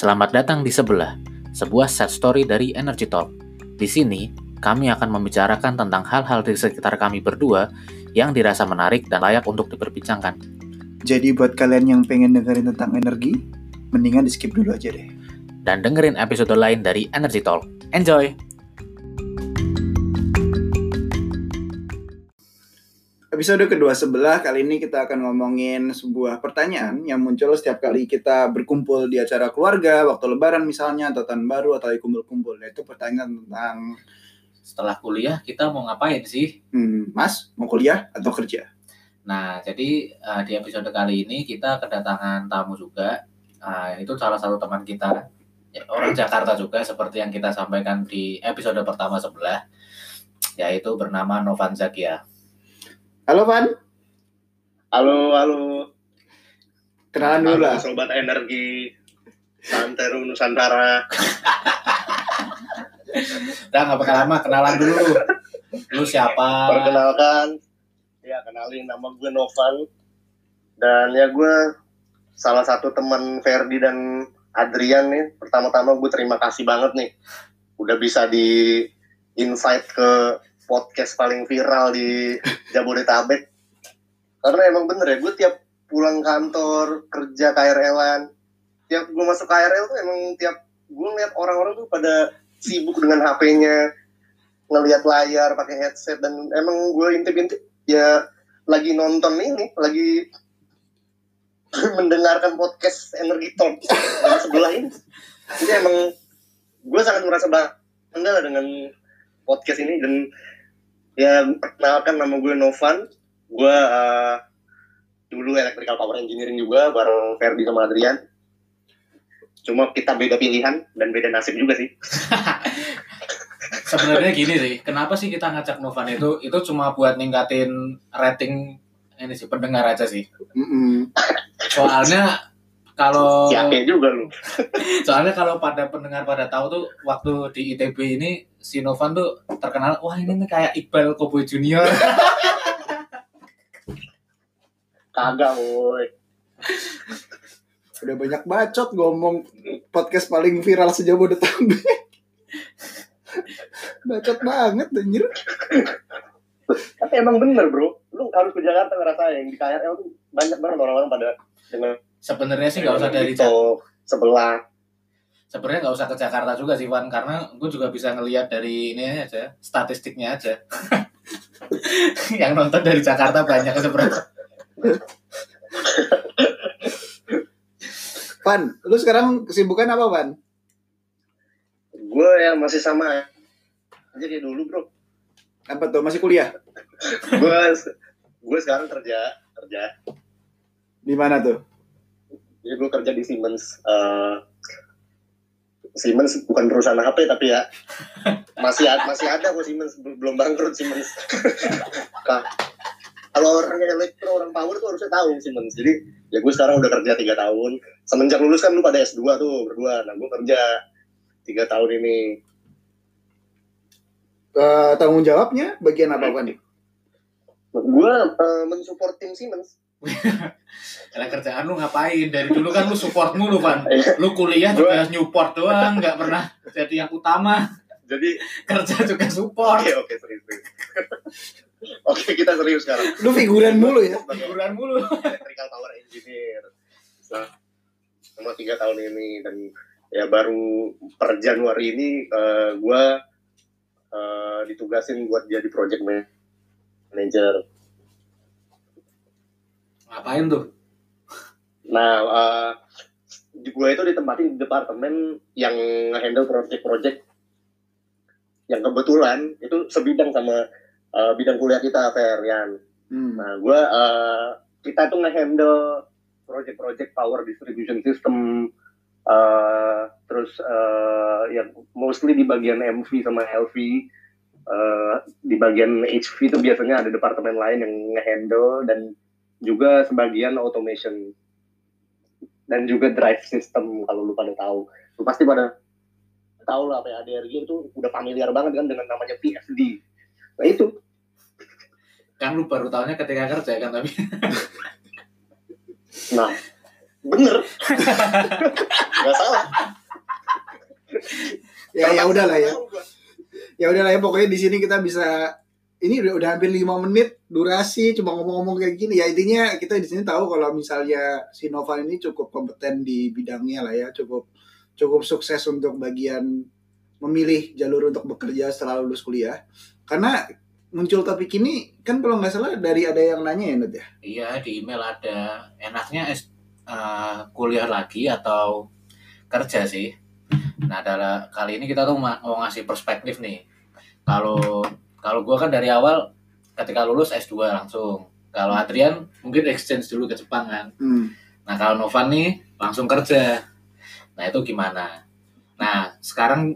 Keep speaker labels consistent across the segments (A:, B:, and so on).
A: Selamat datang di Sebelah, sebuah set story dari Energy Talk. Di sini, kami akan membicarakan tentang hal-hal di sekitar kami berdua yang dirasa menarik dan layak untuk diperbincangkan.
B: Jadi buat kalian yang pengen dengerin tentang energi, mendingan di skip dulu aja deh.
A: Dan dengerin episode lain dari Energy Talk. Enjoy!
B: Episode kedua sebelah kali ini kita akan ngomongin sebuah pertanyaan yang muncul setiap kali kita berkumpul di acara keluarga, waktu lebaran misalnya, atau tahun baru, atau kumpul-kumpul. Yaitu pertanyaan tentang,
A: Setelah kuliah, kita mau ngapain sih?
B: hmm, Mas, mau kuliah atau kerja?
A: Nah, jadi uh, di episode kali ini kita kedatangan tamu juga. Uh, itu salah satu teman kita, ya, orang Jakarta juga, seperti yang kita sampaikan di episode pertama sebelah, yaitu bernama Novan Zakia.
B: Halo, Van.
C: Halo, halo.
B: Kenalan dulu lah.
C: Sobat Energi Santero Nusantara.
A: Udah nggak bakal lama, kenalan dulu. Lu siapa?
C: Perkenalkan, ya kenalin nama gue Novan. Dan ya gue salah satu teman Ferdi dan Adrian nih. Pertama-tama gue terima kasih banget nih. Udah bisa di invite ke podcast paling viral di Jabodetabek. Karena emang bener ya, gue tiap pulang kantor, kerja KRL-an, tiap gue masuk KRL tuh emang tiap gue ngeliat orang-orang tuh pada sibuk dengan HP-nya, ngelihat layar, pakai headset, dan emang gue intip-intip ya lagi nonton ini, lagi mendengarkan podcast Energi Talk sebelah ini. Jadi emang gue sangat merasa bangga dengan podcast ini dan ya perkenalkan nama gue Novan gue uh, dulu electrical power engineering juga bareng Ferdi sama Adrian cuma kita beda pilihan dan beda nasib juga sih
A: Sebenarnya gini sih, kenapa sih kita ngajak Novan itu? Itu cuma buat ningkatin rating ini sih pendengar aja sih. Soalnya kalau
C: yakin juga lu
A: soalnya kalau pada pendengar pada tahu tuh waktu di ITB ini si Novan tuh terkenal wah ini nih kayak Iqbal Koboy Junior.
C: kagak woi
B: Udah banyak bacot ngomong podcast paling viral sejauh Jabodetabek. bacot banget, anjir.
C: tapi emang bener bro lu harus ke Jakarta ngerasain di KRL tuh banyak banget orang-orang pada dengan
A: Sebenarnya sih nggak usah dari Jak-
C: Talk sebelah
A: sebenarnya nggak usah ke Jakarta juga sih Van karena gue juga bisa ngelihat dari ini aja statistiknya aja. Yang nonton dari Jakarta banyak sebenarnya.
B: Van, lu sekarang kesibukan apa, Van?
C: gue ya masih sama aja kayak dulu bro
B: Apa tuh, masih kuliah?
C: gue gue sekarang kerja kerja
B: Di mana tuh?
C: Jadi gue kerja di Siemens Eh, Siemens bukan perusahaan HP tapi ya masih masih ada kok Siemens Bel- belum bangkrut Siemens. Ka- kalau orang elektro orang power tuh harusnya tahu Siemens. Jadi ya gue sekarang udah kerja tiga tahun. Semenjak lulus kan lu pada S2 tuh berdua. Nah gue kerja tiga tahun ini.
B: Eh, tanggung jawabnya bagian apa, Van?
C: gue eh, mensupport tim Siemens
A: Karena kerjaan lu ngapain? Dari dulu kan lu support mulu Van.
C: Iya.
A: Lu kuliah juga support doang, nggak pernah jadi yang utama.
C: jadi
A: Kerja juga support.
C: oke oke serius serius. oke kita serius sekarang
B: Lu figuran mulu ya?
A: Hiburan mulu.
C: electrical power engineer selama tiga tahun ini dan ya baru per Januari ini eh, gue eh, ditugasin buat jadi project man- manager.
A: Ngapain tuh?
C: Nah, eh, gue itu ditempatin di departemen yang handle project-project yang kebetulan itu sebidang sama eh, bidang kuliah kita, Fer, Yan.
B: Hmm.
C: Nah, gue uh, kita tuh nge-handle project-project power distribution system, uh, terus uh, yang mostly di bagian MV sama LV, uh, di bagian HV itu biasanya ada departemen lain yang nge-handle dan juga sebagian automation dan juga drive system kalau lu pada tahu, lu pasti pada tahu lah apa ADRG itu udah familiar banget kan dengan namanya PSD. Nah itu.
A: Kan lu baru tahunya ketika kerja kan tapi.
C: Nah, bener. Nggak salah.
B: Ya ya udahlah ya. Ya udahlah ya pokoknya di sini kita bisa ini udah, udah hampir lima menit durasi cuma ngomong-ngomong kayak gini. Ya intinya kita di sini tahu kalau misalnya si Noval ini cukup kompeten di bidangnya lah ya. Cukup cukup sukses untuk bagian memilih jalur untuk bekerja setelah lulus kuliah. Karena muncul topik ini kan kalau nggak salah dari ada yang nanya ya Nut ya?
A: Iya di email ada. Enaknya eh, kuliah lagi atau kerja sih. Nah adalah kali ini kita tuh ma- mau ngasih perspektif nih. Kalau kalau gua kan dari awal ketika lulus S2 langsung. Kalau Adrian mungkin exchange dulu ke Jepang kan.
B: hmm.
A: Nah kalau Novan nih langsung kerja. Nah itu gimana? Nah sekarang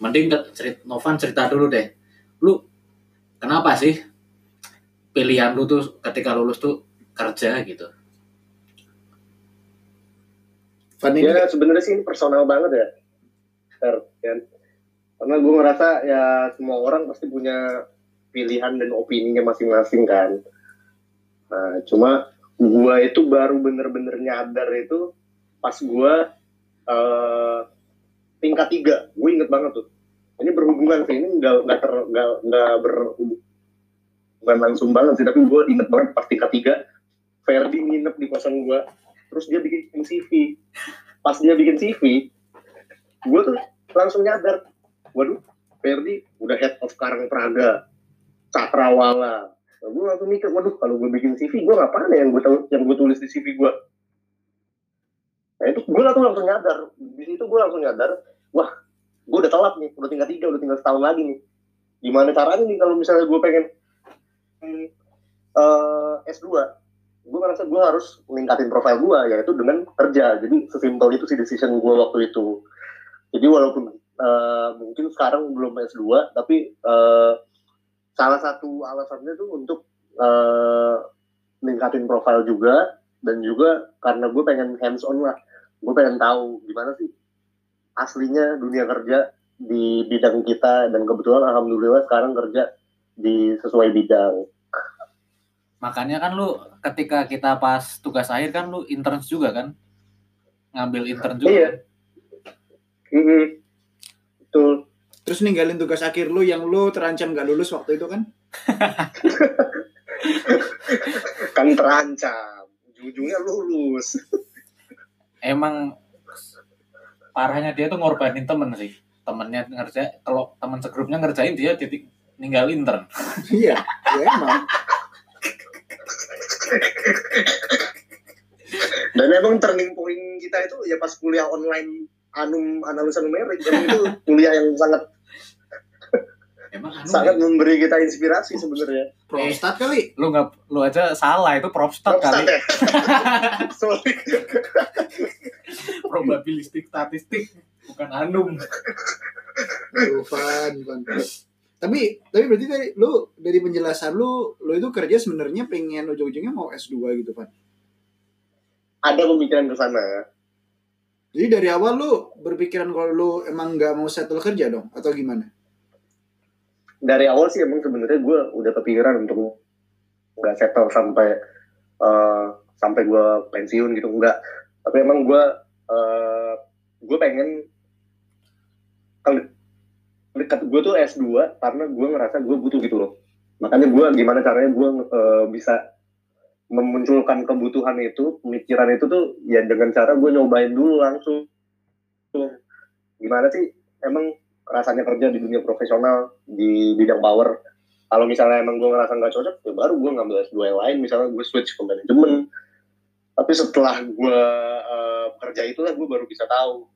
A: mending ke- cerit Novan cerita dulu deh. Lu kenapa sih pilihan lu tuh ketika lulus tuh kerja gitu?
B: Van ini
C: ya sebenarnya sih ini personal banget ya Fer, kan? Karena gue ngerasa ya semua orang pasti punya pilihan dan opininya masing-masing kan. Nah cuma gue itu baru bener-bener nyadar itu pas gue eh, tingkat tiga. Gue inget banget tuh. Ini berhubungan sih ini nggak nggak ter nggak nggak ber bukan langsung banget sih tapi gue inget banget pas tingkat tiga Ferdi nginep di kosan gue terus dia bikin CV pas dia bikin CV gue tuh langsung nyadar waduh Ferdi udah head of Karang Praga Cakrawala. Nah, gue langsung mikir waduh kalau gue bikin CV gue ngapain ya yang gue yang gue tulis di CV gue nah itu gue langsung langsung nyadar. Di situ gue langsung nyadar wah gue udah telat nih udah tinggal tiga udah tinggal setahun lagi nih. Gimana caranya nih kalau misalnya gue pengen hmm, eh, S2 gue ngerasa gue harus meningkatin profil gue yaitu dengan kerja. Jadi sesimpel itu sih decision gue waktu itu. Jadi walaupun eh, mungkin sekarang belum S2 tapi eh, salah satu alasannya tuh untuk eh, meningkatin profil juga dan juga karena gue pengen hands on lah gue pengen tahu gimana sih aslinya dunia kerja di bidang kita dan kebetulan alhamdulillah sekarang kerja di sesuai bidang
A: Makanya kan lu ketika kita pas tugas akhir kan lu intern juga kan? Ngambil intern juga.
C: Iya.
A: kan?
C: Betul.
B: terus ninggalin tugas akhir lu yang lu terancam gak lulus waktu itu kan
C: Kan terancam. Ujung-ujungnya lulus.
A: Emang parahnya dia tuh ngorbanin temen sih. Temennya ngerja, kalau temen segrupnya ngerjain dia titik ninggal intern.
B: iya ya emang
C: Dan emang turning point kita itu ya pas kuliah online anum analisa numerik Emang itu kuliah yang sangat
A: Emang anu
C: sangat
A: nih,
C: memberi kita inspirasi sebenarnya.
B: prostat kali
A: lu nggak lu aja salah itu Propstat kali.
C: ya? Sorry.
A: Probabilistik statistik bukan anum.
B: Aduh, Van. Tapi tapi berarti dari lu dari penjelasan lu lu itu kerja sebenarnya pengen ujung-ujungnya mau S2 gitu, Van.
C: Ada pemikiran ke sana.
B: Jadi dari awal lu berpikiran kalau lu emang nggak mau settle kerja dong atau gimana?
C: Dari awal sih emang sebenarnya gue udah kepikiran untuk nggak settle sampai eh, sampai gue pensiun gitu enggak. Tapi emang gue eh, gue pengen dekat gue tuh S2 karena gue ngerasa gue butuh gitu loh. Makanya gue gimana caranya gue eh, bisa memunculkan kebutuhan itu, pemikiran itu tuh ya dengan cara gue nyobain dulu langsung. Tuh. Gimana sih emang rasanya kerja di dunia profesional di bidang power. Kalau misalnya emang gue ngerasa nggak cocok, ya baru gue ngambil S2 yang lain. Misalnya gue switch ke manajemen. Tapi setelah gue eh, kerja itulah gue baru bisa tahu.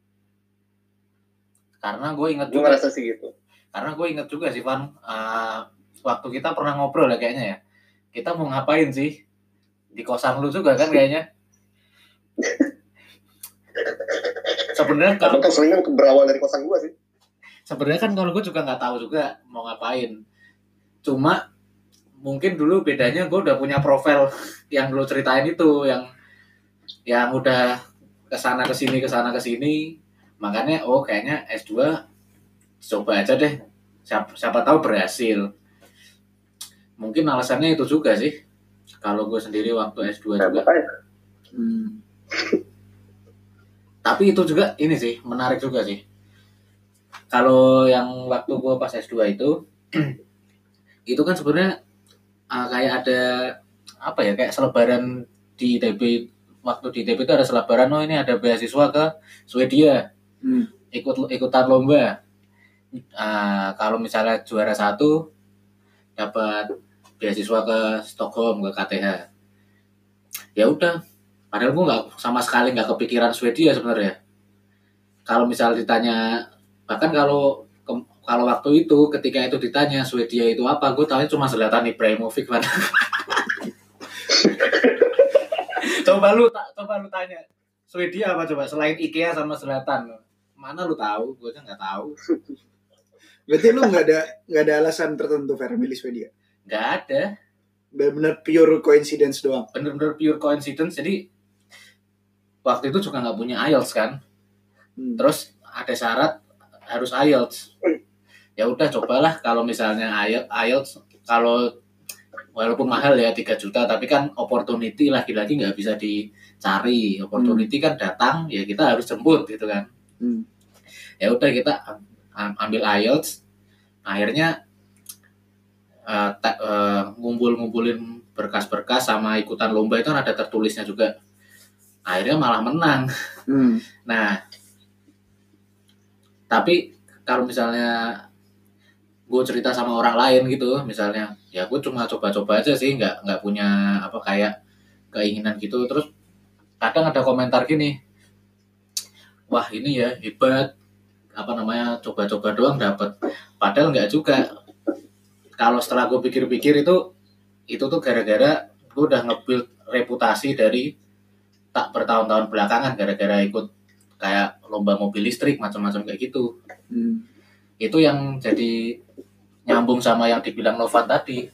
A: Karena gue inget
C: Gue
A: juga
C: ngerasa sih gitu.
A: karena gue inget juga sih Van eh, waktu kita pernah ngobrol ya kayaknya ya kita mau ngapain sih di kosan lu juga kan kayaknya. Sebenarnya kalau
C: Atau selingan berawal dari kosan gue sih.
A: sebenarnya kan kalau gue juga nggak tahu juga mau ngapain. Cuma mungkin dulu bedanya gue udah punya profil yang lo ceritain itu yang yang udah ke sana ke sini ke sana ke sini. Makanya oh kayaknya S2 coba aja deh. Siapa, siapa tahu berhasil. Mungkin alasannya itu juga sih kalau gue sendiri waktu S2
C: Nah,
A: juga
C: makanya
B: Hmm.
A: tapi itu juga ini sih menarik juga sih. Kalau yang waktu gue pas S2 itu itu kan sebenarnya uh, kayak ada apa ya kayak selebaran di ITB waktu di ITB itu ada selebaran oh ini ada beasiswa ke Swedia.
B: Hmm.
A: ikut ikutan lomba. Uh, kalau misalnya juara satu dapat beasiswa ke Stockholm ke KTH ya udah padahal gue nggak sama sekali nggak kepikiran Swedia sebenarnya. Kalau misal ditanya bahkan kalau kalau waktu itu ketika itu ditanya Swedia itu apa gue tahu cuma Zlatan Ibrahimovic kan coba lu coba lu tanya Swedia apa coba? Selain IKEA sama Zlatan mana lu tahu? Gue kan nggak tahu.
B: Berarti lu nggak ada nggak ada alasan tertentu Fer milih Swedia.
A: Nggak ada.
B: Benar-benar pure coincidence doang.
A: bener-bener pure coincidence. Jadi waktu itu juga nggak punya IELTS kan?
B: Hmm.
A: terus ada syarat harus IELTS. Ya udah cobalah kalau misalnya IELTS kalau walaupun mahal ya 3 juta tapi kan opportunity lagi-lagi nggak bisa dicari. Opportunity kan datang ya kita harus jemput gitu kan.
B: Hmm.
A: ya udah kita am- am- ambil IELTS. Akhirnya eh, ta- eh, ngumpul-ngumpulin berkas-berkas sama ikutan lomba itu kan ada tertulisnya juga akhirnya malah menang
B: Hmm.
A: Nah, tapi kalau misalnya gue cerita sama orang lain gitu, misalnya, ya gue cuma coba-coba aja sih, nggak nggak punya apa kayak keinginan gitu. Terus kadang ada komentar gini, wah ini ya hebat, apa namanya coba-coba doang dapat. Padahal nggak juga. Kalau setelah gue pikir-pikir itu, itu tuh gara-gara gue udah nge-build reputasi dari tak bertahun-tahun belakangan gara-gara ikut kayak lomba mobil listrik macam-macam kayak gitu
B: Hmm.
A: itu yang jadi nyambung sama yang dibilang Novan tadi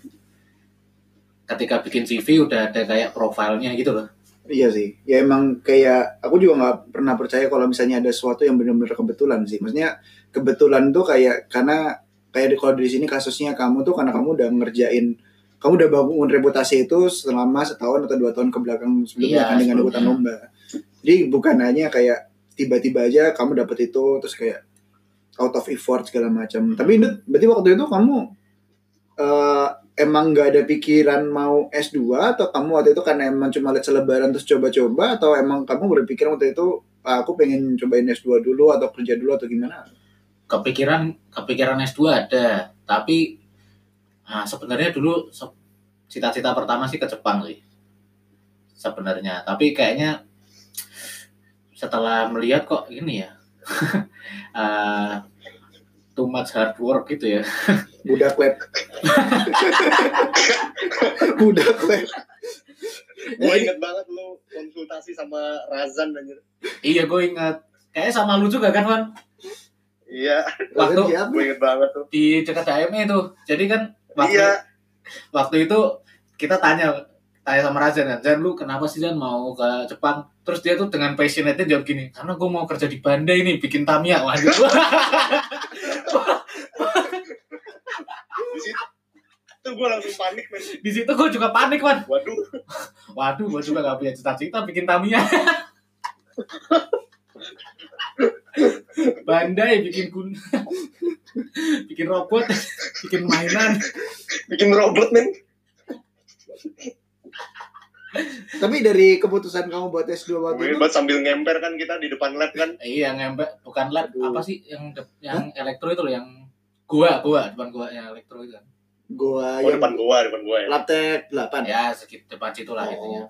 A: ketika bikin CV udah ada kayak profilnya gitu loh
B: Iya sih. Ya emang kayak aku juga nggak pernah percaya kalau misalnya ada sesuatu yang benar-benar kebetulan sih. Maksudnya kebetulan tuh kayak karena kayak di kalau di sini kasusnya kamu tuh karena kamu udah ngerjain kamu udah bangun reputasi itu selama setahun atau dua tahun ke belakang sebelumnya
A: Iya,
B: kan dengan ikutan lomba. Jadi bukan hanya kayak tiba-tiba aja kamu dapet itu terus kayak out of effort segala macam. Tapi Indut, berarti waktu itu kamu eh, emang nggak ada pikiran mau S2 atau kamu waktu itu karena emang cuma lihat selebaran terus coba-coba atau emang kamu berpikir waktu itu "Ah, aku pengen cobain S2 dulu atau kerja dulu atau gimana?
A: Kepikiran kepikiran S2 ada tapi nah, sebenarnya dulu cita-cita pertama sih ke Jepang sih sebenarnya tapi kayaknya setelah melihat kok ini ya eh, too much hard work gitu ya
B: Budak lab. Budak lab.
C: Gue inget banget lu konsultasi sama Razan anjir.
A: iya gue ingat kayaknya sama lu juga kan Wan
C: Iya,
A: Waktu-
B: siapa?
C: gue inget banget tuh.
A: di dekat HME itu. Jadi kan waktu
C: Iya,
A: waktu itu kita tanya tanya sama Razan kan Jan lu kenapa sih Jan mau ke Jepang? Terus dia tuh dengan passionate jawab gini karena gue mau kerja di Bandai nih bikin Tamiya. Waduh.
C: Di situ tuh gue langsung panik men.
A: di situ gue juga panik Wan.
C: Waduh,
A: waduh gue juga gak punya cita-cita bikin Tamiya Bandai bikin kun bikin robot bikin mainan
C: bikin robot men.
B: Tapi dari keputusan kamu buat S2 waktu itu
C: buat sambil ngemper kan kita di depan lab kan.
A: iya ngembek bukan lab
B: Aduh.
A: apa sih yang yang elektro itu loh yang gua gua depan gua yang elektro itu kan
B: gua
C: Oh
B: yang
C: depan gua, depan gua ya.
B: Labtek 8.
A: ya sekitar depan situ lah
B: Oh.
A: intinya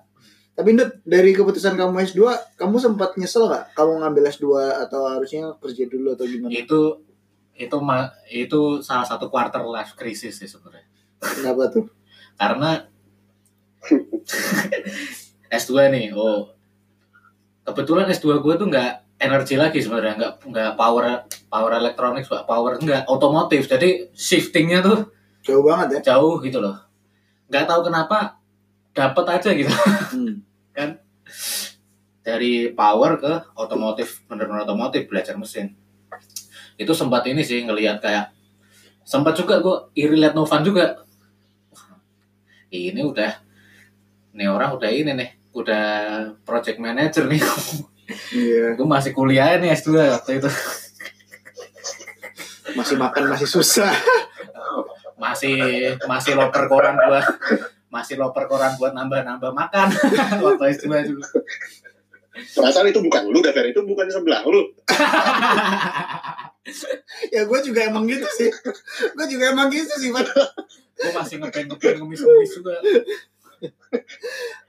B: Tapi Ndut, dari keputusan kamu S2, kamu sempat nyesel gak? Kamu ngambil S2 atau harusnya kerja dulu atau gimana?
A: itu itu itu salah satu quarter life crisis sih sebenarnya
B: Kenapa tuh?
A: karena S2 nih oh kebetulan S2 gue tuh nggak energi lagi sebenarnya nggak nggak power power electronics Pak. power nggak otomotif jadi shiftingnya tuh
B: Jauh banget ya?
A: jauh gitu loh nggak tahu kenapa dapat aja gitu
B: Hmm.
A: dari power ke otomotif bener-bener otomotif belajar mesin itu sempat ini sih ngelihat kayak sempat juga gue iri liat Novan juga ini udah ini orang udah ini nih udah project manager nih.
B: Iya.
A: gue masih kuliah nih S2 waktu itu.
B: Masih makan masih susah.
A: Masih masih loper koran gua. Masih loper koran buat nambah-nambah makan waktu S2 juga.
C: Perasaan itu bukan lu, Daver. Itu bukan sebelah lu.
B: ya gue juga emang gitu sih. Gue juga emang gitu sih, Pak.
A: gue masih ngepen-ngepen ngemis-ngemis juga.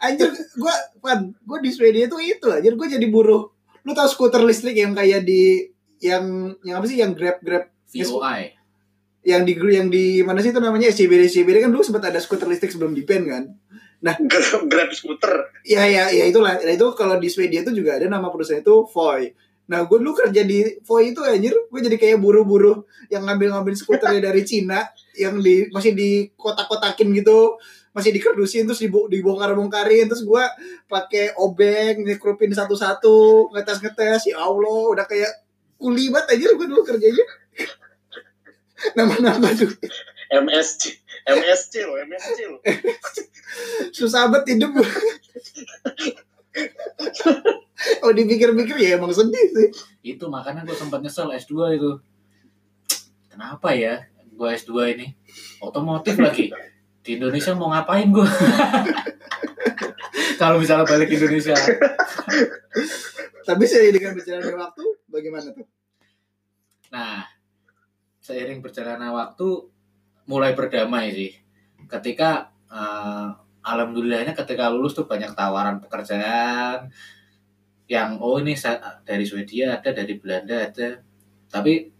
B: Anjir, gue, Pan, gue di Swedia tuh itu anjir, gue jadi buruh. Lu tau skuter listrik yang kayak di yang yang apa sih yang grab grab
A: VOI.
B: Yang di yang di mana sih itu namanya? SCBD SCBD kan dulu sempat ada skuter listrik sebelum di ban kan
C: Grab, grab scooter.
B: ya ya ya itulah. Nah, itu kalau di Swedia itu juga ada nama perusahaan itu Voi. Nah gue dulu kerja di Voi itu anjir gue jadi kayak buru-buru yang ngambil-ngambil skuternya dari Cina yang di masih di kotak-kotakin gitu masih dikerdusin terus dibo- dibongkar-bongkarin terus gue pakai obeng nyekrupin satu-satu ngetes-ngetes ya Allah udah kayak kuli banget anjir gue dulu kerjanya nama-nama tuh
C: MSC. MSC loh, MSC loh.
B: susah banget hidup gue. oh dipikir-pikir ya emang sedih sih.
A: Itu makanya gue sempat nyesel S2 itu. Kenapa ya gue S2 ini? Otomotif lagi. Di Indonesia mau ngapain gue? Kalau misalnya balik ke Indonesia.
B: Tapi seiring dengan berjalannya waktu, bagaimana tuh?
A: Nah, seiring berjalannya waktu mulai berdamai sih. Ketika eh, alhamdulillahnya ketika lulus tuh banyak tawaran pekerjaan yang oh ini dari Swedia ada, dari Belanda ada. Tapi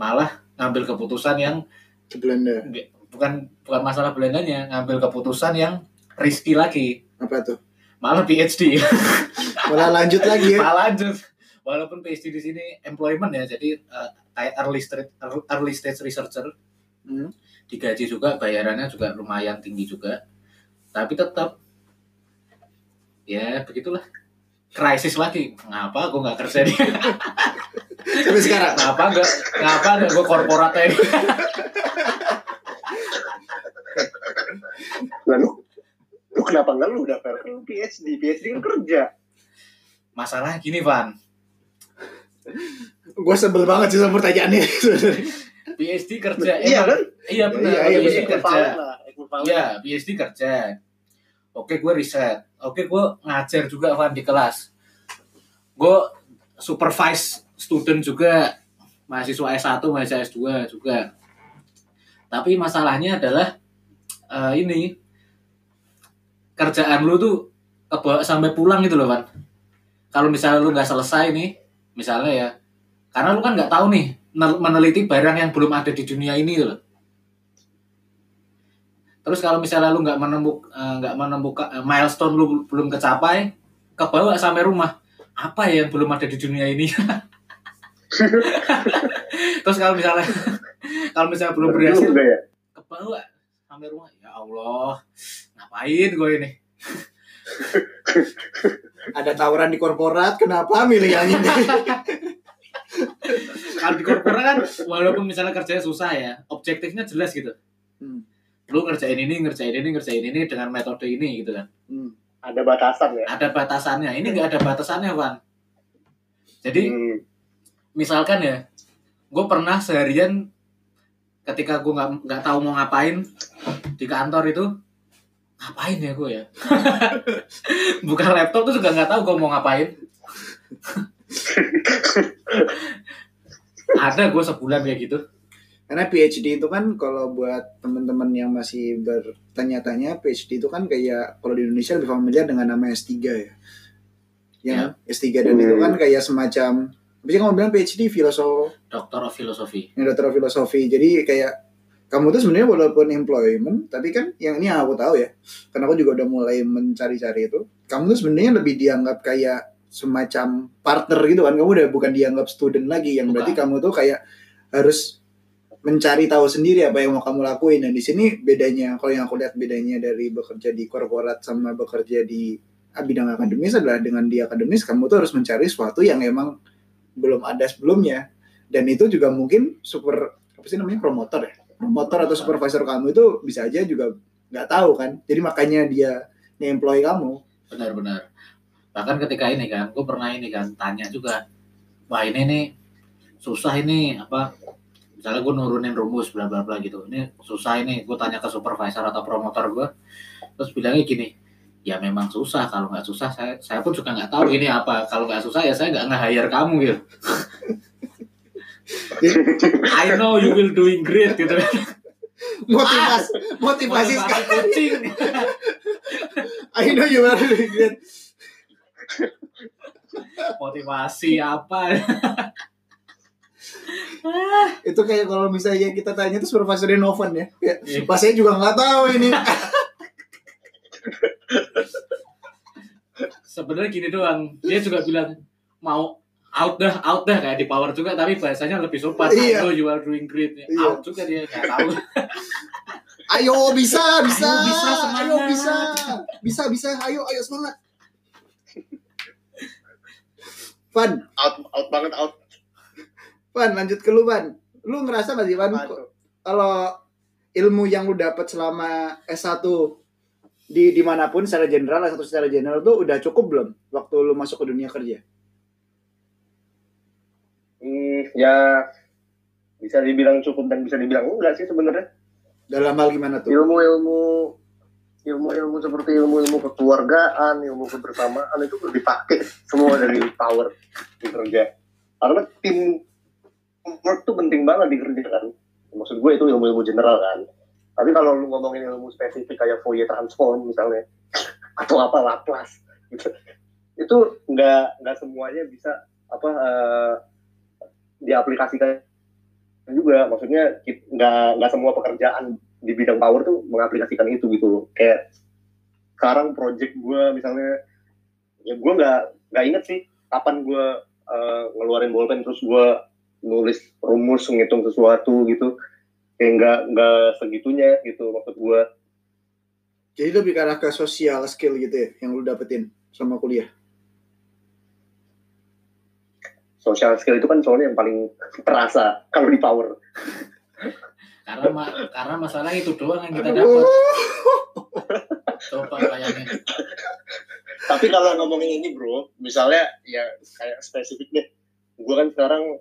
A: malah ngambil keputusan yang
B: Ke Belanda.
A: bukan bukan masalah Belandanya, ngambil keputusan yang risky lagi.
B: Apa tuh?
A: Malah PhD.
B: Malah lanjut lagi ya.
A: malah lanjut. Walaupun PhD di sini employment ya, jadi eh, kayak early stage early stage researcher
B: Hmm.
A: digaji juga bayarannya juga lumayan tinggi juga tapi tetap ya begitulah krisis lagi ngapa gue nggak kerja nih
B: Sampai sekarang.
A: ngapa nggak ngapa nggak gue korporat ini
C: Lalu, lu kenapa lu Daver? Kan lu PhD. PhD kan kerja.
A: masalah gini Van
B: Gue sebel banget sih sama pertanyaannya.
A: PhD kerja
C: Iya kan?
A: iya benar
B: Iya, iya,
A: PhD kerja. Iya, PhD kerja. Oke, gue riset. Oke, gue ngajar juga Van di kelas. Gue supervise student juga, mahasiswa S1, mahasiswa S2 juga. Tapi masalahnya adalah eh, ini kerjaan lu tuh sampai pulang gitu loh, Van. Kalau misalnya lu nggak selesai nih, misalnya ya, karena lu kan nggak tahu nih nel- meneliti barang yang belum ada di dunia ini gitu loh. Terus kalau misalnya lu nggak menembuk eh, nggak menemukan eh, milestone lu belum kecapai, kebawa sampai rumah. Apa ya yang belum ada di dunia ini? Terus kalau misalnya kalau misalnya belum berhasil,
C: ya.
A: kebawa sampai rumah. Ya Allah, ngapain gue ini?
B: Ada tawaran di korporat, kenapa milih yang ini?
A: Kalau di korporat kan walaupun misalnya kerjanya susah ya, objektifnya jelas gitu.
B: Hmm.
A: Lu ngerjain ini, ngerjain ini, ngerjain ini dengan metode ini gitu kan.
B: Hmm.
C: Ada batasan ya.
A: Ada batasannya. Ini nggak ada batasannya, Van. Jadi
C: Hmm.
A: misalkan ya gue pernah seharian ketika gue nggak nggak tahu mau ngapain di kantor itu ngapain ya gue ya buka laptop tuh juga nggak tahu gue mau ngapain ada gue sebulan kayak gitu
B: Karena PhD itu kan kalau buat teman-teman yang masih bertanya-tanya, PhD itu kan kayak kalau di Indonesia lebih familiar dengan nama S3 ya. Ya, kan? S3 dan
C: Hmm.
B: itu kan kayak semacam sih kamu bilang PhD filosofi
A: dokter of philosophy
B: yang dokter filosofi jadi kayak kamu tuh sebenarnya walaupun employment tapi kan yang ini yang aku tahu ya karena aku juga udah mulai mencari-cari itu kamu tuh sebenarnya lebih dianggap kayak semacam partner gitu kan? Kamu udah bukan dianggap student lagi yang berarti kamu tuh kayak harus mencari tahu sendiri apa yang mau kamu lakuin. Dan di sini bedanya kalau yang aku lihat bedanya dari bekerja di korporat sama bekerja di ah, bidang akademis adalah dengan di akademis kamu tuh harus mencari sesuatu yang emang belum ada sebelumnya. Dan itu juga mungkin super apa sih namanya promotor ya promotor atau supervisor kamu itu bisa aja juga nggak tahu kan. Jadi makanya dia nge-employ kamu.
A: Benar-benar bahkan ketika ini kan gue pernah ini kan tanya juga wah ini nih susah ini apa misalnya gue nurunin rumus bla bla bla gitu. Ini susah ini gue tanya ke supervisor atau promotor gue terus bilangnya gini ya memang susah kalau nggak susah saya saya pun juga nggak tahu ini apa kalau nggak susah ya saya nggak nge-hire kamu gitu I know you will doing great gitu.
B: Motivasi motivasi
A: Motivasi
B: sekali.
A: kucing.
B: I know you are doing great.
A: Motivasi apa?
B: Itu kayak kalau misalnya kita tanya tuh supervisornya Novan ya, ya pas saya juga nggak tahu ini.
A: Sebenarnya gini doang. Dia juga bilang mau out dah out dah kayak di power juga tapi bahasanya lebih sopan.
B: Iya.
A: I know you are doing great.
B: Iya.
A: out juga dia nggak tahu.
B: Ayo bisa bisa.
A: Ayo, bisa, semangat.
B: ayo bisa. Bisa bisa. Ayo ayo semangat. Van.
C: Out out banget out.
B: Van lanjut ke lu Van. Lu ngerasa gak sih Van kalau ilmu yang lu dapat selama S1 di di mana pun secara general S1 secara general tuh udah cukup belum waktu lu masuk ke dunia kerja
C: Hmm, ya bisa dibilang cukup dan bisa dibilang enggak sih sebenarnya
B: dalam hal gimana tuh
C: ilmu-ilmu ilmu-ilmu seperti ilmu-ilmu kekeluargaan, ilmu kebersamaan itu dipakai semua dari power di kerja. Karena tim work tuh penting banget di kerja kan. Maksud gue itu ilmu-ilmu general kan. Tapi kalau lu ngomongin ilmu spesifik kayak Fourier transform misalnya atau apa Laplace gitu, itu nggak nggak semuanya bisa apa eh, diaplikasikan juga. Maksudnya nggak nggak semua pekerjaan di bidang power tuh mengaplikasikan itu gitu kayak sekarang project gue misalnya ya gue nggak nggak inget sih kapan gue eh, ngeluarin bolpen terus gue nulis rumus ngitung sesuatu gitu. Kayak nggak nggak segitunya gitu maksud gue
B: jadi lebih ke arah ke social skill gitu ya yang lu dapetin sama kuliah
C: social skill itu kan soalnya yang paling terasa kalau di power.
A: Karena ma- karena masalah itu doang yang kita dapat. Coba bayangin
C: tapi kalau ngomongin ini bro misalnya ya kayak spesifik deh. Gue kan sekarang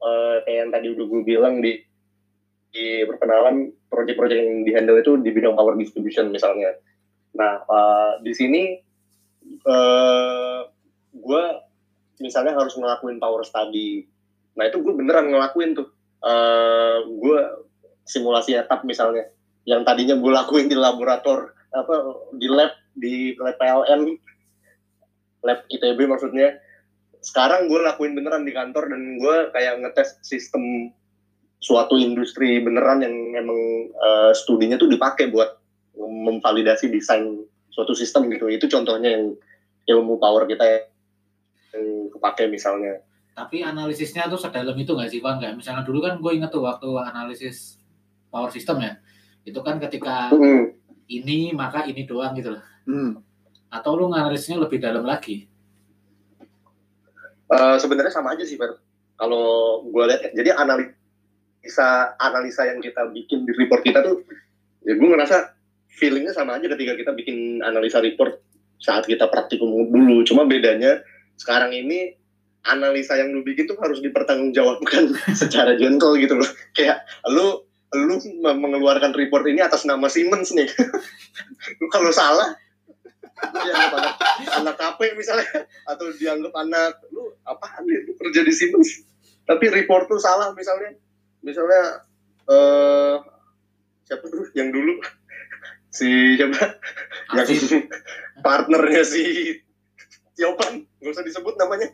C: eh, kayak yang tadi udah gue bilang di di perkenalan proyek-proyek yang dihandle itu di bidang power distribution misalnya. Nah eh, di sini eh gue misalnya harus ngelakuin power study. Nah itu gue beneran ngelakuin tuh. Eh gue simulasi etap misalnya yang tadinya gue lakuin di laborator apa di lab di lab PLN lab ITB maksudnya. Sekarang gue lakuin beneran di kantor dan gue kayak ngetes sistem suatu industri beneran yang memang eh, studinya tuh dipakai buat memvalidasi desain suatu sistem gitu. Itu contohnya yang ilmu power kita yang kepake misalnya
A: tapi analisisnya tuh sedalam itu nggak sih bang kayak misalnya dulu kan gue inget tuh waktu analisis power system ya itu kan ketika
C: Mm-mm.
A: ini maka ini doang gitu loh
B: hmm.
A: atau lu nganalisisnya lebih dalam lagi
C: Eh, sebenarnya sama aja sih Fer kalau gue lihat ya. jadi analisa analisa yang kita bikin di report kita tuh ya gue ngerasa feelingnya sama aja ketika kita bikin analisa report saat kita praktikum dulu cuma bedanya sekarang ini analisa yang lu bikin tuh harus dipertanggungjawabkan secara gentle gitu loh. Kayak lu lu mengeluarkan report ini atas nama Siemens nih. Lu kalau salah dianggap anak, anak KP misalnya atau dianggap anak lu apaan nih? Lu kerja di Siemens. Tapi report tuh salah misalnya. Misalnya eh siapa tuh yang dulu? Si siapa? Yang partnernya si Tiopan nggak usah disebut namanya.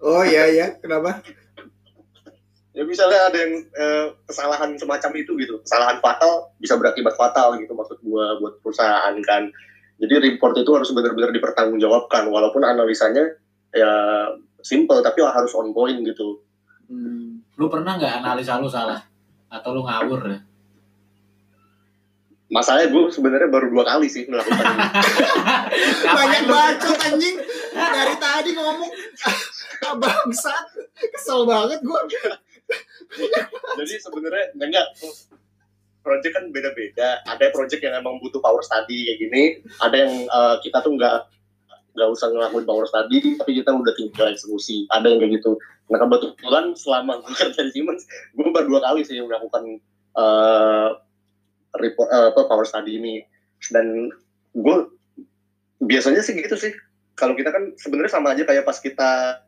B: Oh iya iya. Kenapa?
C: Ya misalnya ada yang eh, kesalahan semacam itu gitu. Kesalahan fatal bisa berakibat fatal gitu maksud gua buat perusahaan kan. Jadi report itu harus benar-benar dipertanggungjawabkan walaupun analisanya ya simple tapi harus on point gitu.
B: Hmm.
A: lu pernah nggak analisa lu salah? Atau lu ngawur ya
C: masalahnya gue sebenarnya baru dua kali sih melakukan ini.
B: Banyak bacot anjing. Dari tadi ngomong. Ah, bangsat kesel banget gue
C: jadi sebenarnya ya enggak. Project kan beda-beda. Ada project yang emang butuh power study kayak gini, ada yang uh, kita tuh nggak nggak usah ngelakuin power study, tapi kita udah tinggal eksekusi. Ada yang kayak gitu. Nah kebetulan selama gue kerja di Siemens, gue baru dua kali sih melakukan uh, report uh, apa power study ini. Dan gue biasanya sih gitu sih. Kalau kita kan sebenarnya sama aja kayak pas kita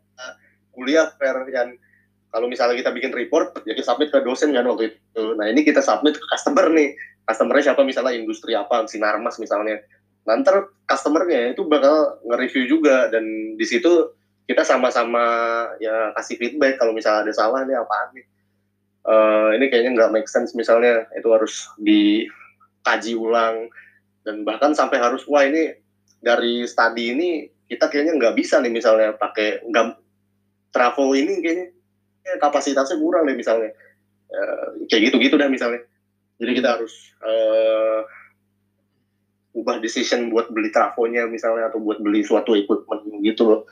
C: kuliah fair yang kalau misalnya kita bikin report ya kita submit ke dosen kan waktu itu. Nah ini kita submit ke customer nih. Customernya siapa? Misalnya industri apa? Sinarmas misalnya. Nanti customernya itu bakal nge-review juga. Dan di situ kita sama-sama ya kasih feedback kalau misalnya ada salah nih apaan nih uh, ini kayaknya nggak make sense misalnya itu harus dikaji ulang. Dan bahkan sampai harus wah ini dari study ini kita kayaknya nggak bisa nih misalnya pakai nggak travel ini kayaknya ya, kapasitasnya kurang deh misalnya. Uh, kayak gitu-gitu dah misalnya. Jadi kita harus uh, ubah decision buat beli trafonya misalnya atau buat beli suatu equipment gitu loh.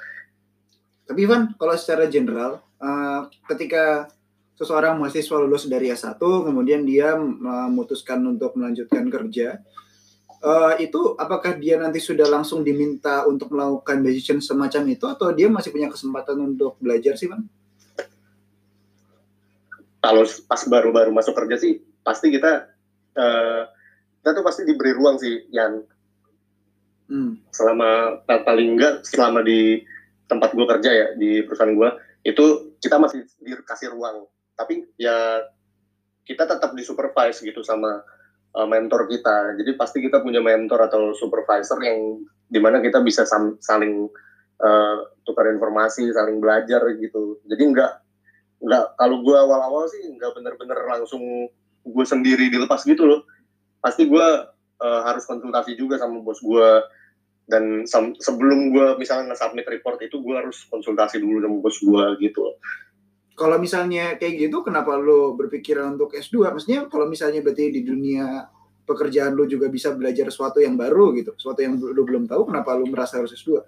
B: Tapi Ivan kalau secara general uh, ketika seseorang mahasiswa lulus dari S1 kemudian dia memutuskan untuk melanjutkan kerja uh, itu apakah dia nanti sudah langsung diminta untuk melakukan decision semacam itu atau dia masih punya kesempatan untuk belajar sih bang?
C: kalau pas baru-baru masuk kerja sih pasti kita uh, kita tuh pasti diberi ruang sih yang hmm. selama paling enggak selama di tempat gue kerja ya di perusahaan gue itu kita masih dikasih ruang tapi ya kita tetap disupervise gitu sama uh, mentor kita. Jadi pasti kita punya mentor atau supervisor yang di mana kita bisa saling uh, tukar informasi saling belajar gitu. Jadi enggak nggak kalau gue awal-awal sih nggak bener-bener langsung gue sendiri dilepas gitu loh. Pasti gue uh, harus konsultasi juga sama bos gue dan sebelum gue misalnya nge-submit report itu gue harus konsultasi dulu sama bos gue gitu
B: kalau misalnya kayak gitu kenapa lo berpikiran untuk S2 maksudnya kalau misalnya berarti di dunia pekerjaan lo juga bisa belajar sesuatu yang baru gitu sesuatu yang lo belum tahu kenapa lo merasa harus S2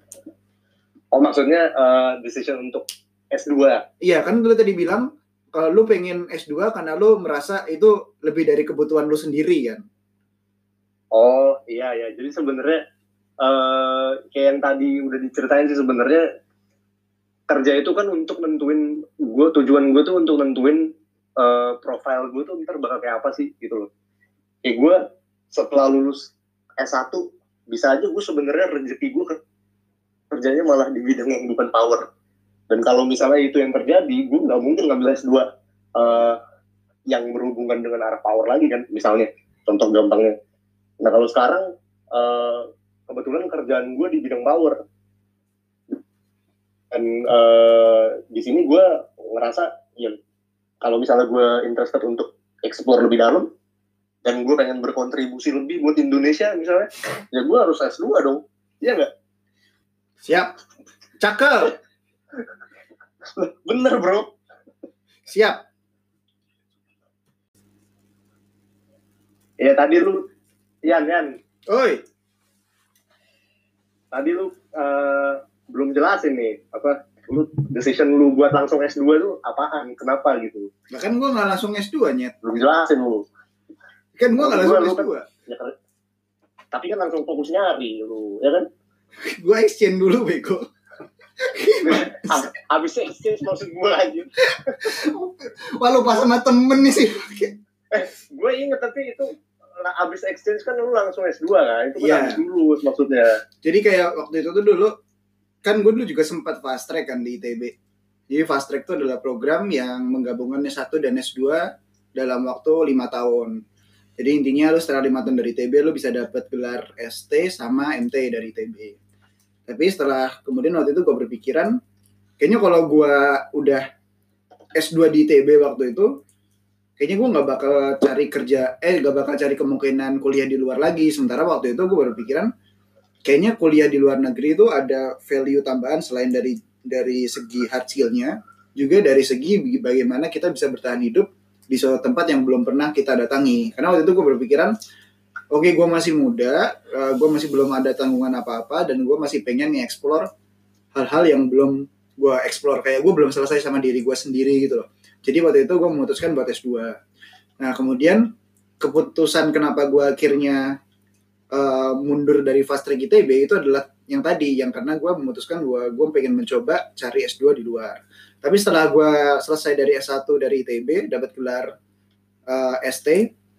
C: oh maksudnya uh, decision untuk S2.
B: Iya, kan lu tadi bilang kalau lu pengen S2 karena lu merasa itu lebih dari kebutuhan lu sendiri kan.
C: Oh, iya ya. Jadi sebenarnya uh, kayak yang tadi udah diceritain sih sebenarnya kerja itu kan untuk nentuin gue tujuan gue tuh untuk nentuin uh, profile gue tuh ntar bakal kayak apa sih gitu loh. Kayak gue setelah lulus S1 bisa aja gue sebenarnya rezeki gue kerjanya malah di bidang yang bukan power dan kalau misalnya itu yang terjadi, gue nggak mungkin ngambil S2 uh, eh, yang berhubungan dengan arah power lagi kan, misalnya. Contoh gampangnya. Nah kalau sekarang, uh, kebetulan kerjaan gue di bidang power. Dan uh, di sini gue ngerasa, ya kalau misalnya gue interested untuk explore lebih dalam, dan gue pengen berkontribusi lebih buat Indonesia misalnya, ya gue harus S2 dong. Iya nggak?
B: Siap. Cakep.
C: Bener bro.
B: Siap.
C: Ya tadi lu, Yan, Yan.
B: Oi.
C: Tadi lu uh, belum jelasin nih apa lu decision lu buat langsung S2 lu apaan? Kenapa gitu?
B: Nah, kan gua nggak langsung S2 nyet.
C: Belum jelasin lu.
B: Kan gua nggak langsung S2. Kan, ya,
C: kan, tapi kan langsung fokus nyari lu, ya kan?
B: gua exchange dulu bego.
C: Habis exchange maksud gue aja.
B: Walau pas sama temen nih sih.
C: eh, gue inget tapi itu abis exchange kan lu langsung S2 kan? Itu kan yeah. dulu maksudnya.
B: Jadi kayak waktu itu tuh dulu kan gue dulu juga sempat fast track kan di ITB. Jadi fast track itu adalah program yang menggabungkan S1 dan S2 dalam waktu lima tahun. Jadi intinya lu setelah lima tahun dari ITB lu bisa dapat gelar ST sama MT dari ITB tapi setelah kemudian waktu itu gue berpikiran kayaknya kalau gue udah S2 di ITB waktu itu kayaknya gue nggak bakal cari kerja eh nggak bakal cari kemungkinan kuliah di luar lagi sementara waktu itu gue berpikiran kayaknya kuliah di luar negeri itu ada value tambahan selain dari dari segi hard skillnya juga dari segi bagaimana kita bisa bertahan hidup di suatu tempat yang belum pernah kita datangi karena waktu itu gue berpikiran oke okay, gue masih muda, uh, eh, gue masih belum ada tanggungan apa-apa dan gue masih pengen nih explore hal-hal yang belum gue explore kayak gue belum selesai sama diri gue sendiri gitu loh. Jadi waktu itu gue memutuskan buat S2. Nah kemudian keputusan kenapa gue akhirnya uh, mundur dari fast track ITB itu adalah yang tadi yang karena gue memutuskan gue gue pengen mencoba cari S2 di luar. Tapi setelah gue selesai dari S1 dari ITB dapat gelar uh, ST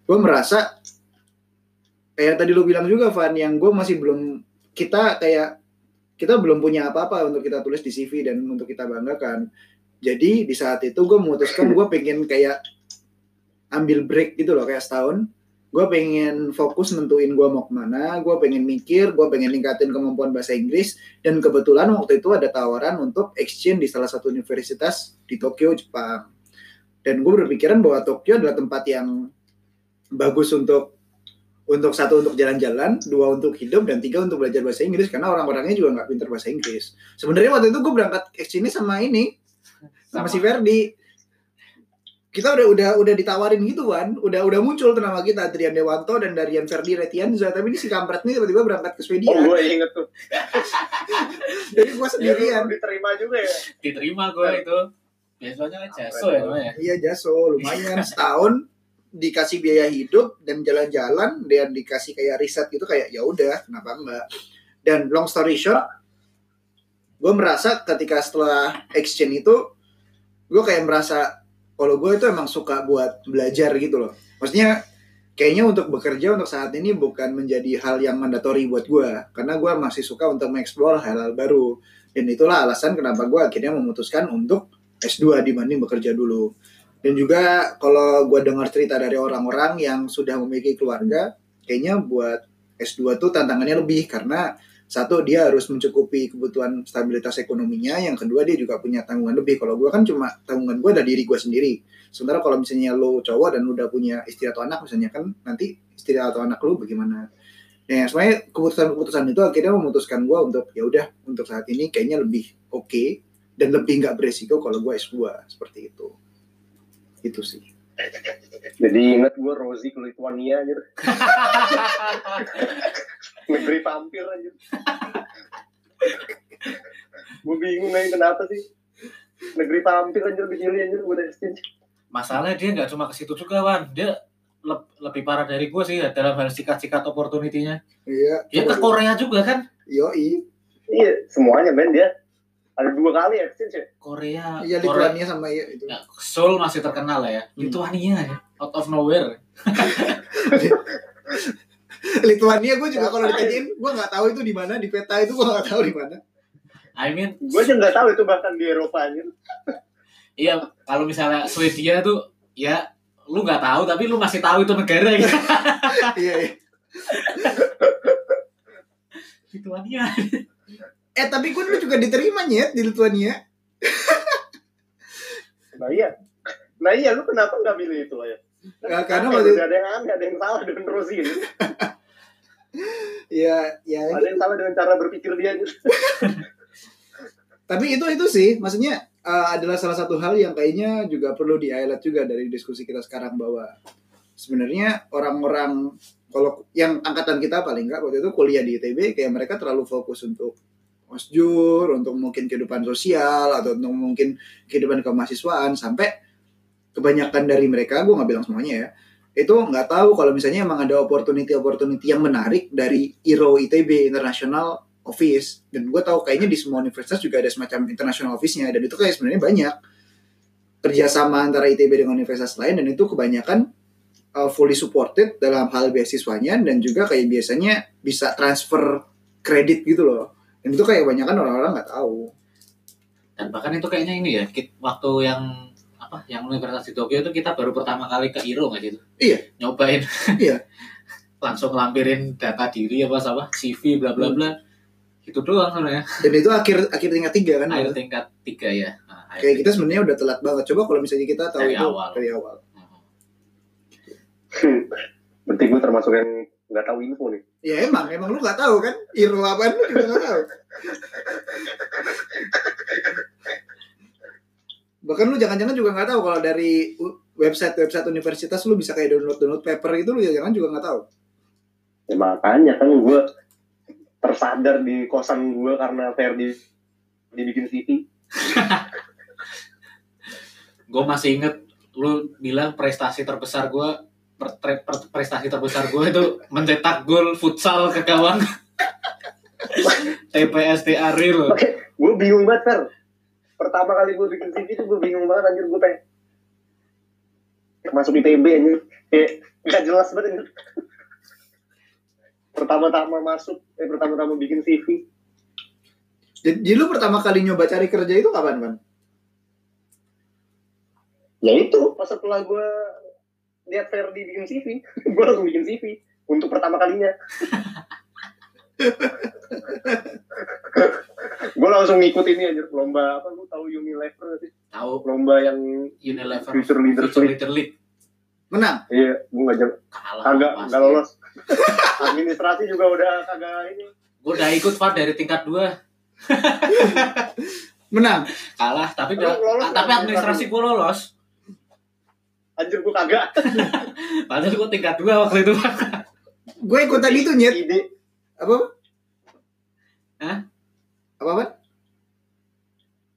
B: gue merasa kayak tadi lu bilang juga Van yang gue masih belum kita kayak kita belum punya apa-apa untuk kita tulis di CV dan untuk kita banggakan. Jadi di saat itu gue memutuskan gue pengen kayak ambil break gitu loh kayak setahun gue pengen fokus nentuin gue mau ke mana gue pengen mikir gue pengen ningkatin kemampuan bahasa Inggris dan kebetulan waktu itu ada tawaran untuk exchange di salah satu universitas di Tokyo Jepang dan gue berpikiran bahwa Tokyo adalah tempat yang bagus untuk untuk satu untuk jalan-jalan, dua untuk hidup, dan tiga untuk belajar bahasa Inggris karena orang-orangnya juga nggak pintar bahasa Inggris. Sebenarnya waktu itu gue berangkat exchange sama ini sama, sama si Ferdi kita udah udah udah ditawarin gitu kan. Udah udah muncul tuh nama kita Adrian Dewanto dan Darian Ferdi Retianza. Tapi ini si kampret nih tiba-tiba berangkat ke Swedia
C: oh gue inget tuh.
B: Jadi gue sendirian.
C: Ya, diterima juga ya?
A: Diterima gue itu. Biasanya kan jaso ya namanya.
B: Iya jaso lumayan. Setahun dikasih biaya hidup dan jalan-jalan dan dikasih kayak riset gitu kayak ya udah kenapa enggak? Dan long story short gue merasa ketika setelah exchange itu gue kayak merasa kalau gue itu emang suka buat belajar gitu loh. Maksudnya kayaknya untuk bekerja untuk saat ini bukan menjadi hal yang mandatori buat gue karena gue masih suka untuk mengeksplor hal-hal baru. Dan itulah alasan kenapa gue akhirnya memutuskan untuk S2 dibanding bekerja dulu. Dan juga kalau gue dengar cerita dari orang-orang yang sudah memiliki keluarga kayaknya buat S2 tuh tantangannya lebih. Karena satu dia harus mencukupi kebutuhan stabilitas ekonominya. Yang kedua dia juga punya tanggungan lebih. Kalau gue kan cuma tanggungan gue dari diri gue sendiri. Sementara kalau misalnya lo cowok dan lo udah punya istri atau anak misalnya kan nanti istri atau anak lo bagaimana? Nah sebenarnya keputusan-keputusan itu akhirnya memutuskan gue untuk ya udah untuk saat ini kayaknya lebih oke okay, dan lebih nggak beresiko kalau gue S2 seperti itu. Itu sih.
C: Jadi inget gue Rosie ke Lithuania gitu negeri vampir aja. Gue bingung nih kenapa sih? Negeri vampir aja lebih pilih aja gue exchange.
A: Masalahnya dia nggak cuma ke situ juga Wan. Dia le lebih parah dari gue sih dalam hal sikat-sikat opportunity-nya.
B: Iya.
A: Dia ke Korea juga kan?
B: Yoi.
C: Iya semuanya men dia. Ada dua kali exchange ya?
A: Korea
B: iya Lithuania sama iya itu.
A: Ya, Seoul masih terkenal ya. Hmm. Lithuania ya. Out of nowhere
B: Lithuania gue juga kalau ditanyain gue nggak tahu itu di mana di peta itu gue nggak tahu di mana.
A: I mean,
C: gue juga nggak tahu itu bahkan di Eropa aja.
A: iya, kalau misalnya Swedia tuh ya lu nggak tahu tapi lu masih tahu itu negara gitu.
B: iya, iya.
A: Lithuania.
B: eh tapi gue dulu juga diterima nyet di Lithuania.
C: nah iya, nah iya lu kenapa nggak pilih itu ya?
B: Nah, karena waktu
C: ada yang aneh, ada yang salah dengan Rosi gitu.
B: ya, ya.
C: Ada yang salah dengan cara berpikir dia.
B: Tapi itu itu sih, maksudnya uh, adalah salah satu hal yang kayaknya juga perlu di highlight juga dari diskusi kita sekarang bahwa sebenarnya orang-orang kalau yang angkatan kita paling enggak waktu itu kuliah di ITB kayak mereka terlalu fokus untuk osjur, untuk mungkin kehidupan sosial atau untuk mungkin kehidupan kemahasiswaan sampai kebanyakan dari mereka gue nggak bilang semuanya ya itu nggak tahu kalau misalnya emang ada opportunity opportunity yang menarik dari IRO ITB International Office. Dan gue tahu kayaknya di semua universitas juga ada semacam international office-nya. Dan itu kayak sebenarnya banyak. Kerjasama antara ITB dengan universitas lain dan itu kebanyakan uh, fully supported dalam hal beasiswanya dan juga kayak biasanya bisa transfer kredit gitu loh. Dan itu kayak kebanyakan orang-orang nggak tahu.
A: Dan bahkan itu kayaknya ini ya waktu yang apa? Yang Universitas di Tokyo itu kita baru pertama kali ke Iro nggak gitu
B: iya.
A: Nyobain.
B: Iya.
A: Langsung lampirin data diri apa apa CV bla bla bla. Itu doang sebenarnya.
B: Dan itu akhir akhir tingkat tiga kan?
A: Akhir tingkat tiga ya.
B: Nah, kayak kita sebenarnya udah telat banget. Coba kalau misalnya kita tahu
A: dari
B: itu
A: awal.
B: dari awal.
C: Berarti gue termasuk yang nggak tahu info nih.
B: Ya emang emang lu nggak tahu kan? Iro apa? Lu juga nggak tahu bahkan lu jangan-jangan juga nggak tahu kalau dari website website universitas lu bisa kayak download download paper itu lu jangan juga nggak tahu.
C: Ya makanya kan gue tersadar di kosan gue karena Ferdi dibikin CV
A: gue masih inget lu bilang prestasi terbesar gue per- per- prestasi terbesar gue itu mencetak gol futsal ke gawang TPSTA Real
C: Oke, gue bingung banget, Fer. Pertama kali gue bikin CV tuh gue bingung banget anjir gue pengen masuk ITB anjir. Kayak gak jelas banget anjir. Pertama-tama masuk, eh pertama-tama bikin CV.
B: Jadi, jadi lu pertama kali nyoba cari kerja itu kapan, Pan?
C: Ya itu, pas setelah gue lihat Ferdi bikin CV, gue langsung bikin CV untuk pertama kalinya. gue langsung ngikut ini anjir lomba apa lu tahu Unilever nggak sih?
A: Tahu.
C: Lomba yang
A: Unilever.
C: Future Leaders
A: Future. Leader League.
B: Menang.
C: iya gue nggak jago
A: kalah
C: kagak nggak lolos. Administrasi juga udah kagak ini.
A: Gue udah ikut Pak dari tingkat 2
B: Menang.
A: kalah tapi udah-
C: lolos
A: tapi administrasi gue lolos.
C: Anjir gue kagak.
A: Padahal gue tingkat 2 waktu itu
B: Gue ikutan itu, Nyet.
C: ide
B: Apa?
A: Hah?
B: Apa, Pan?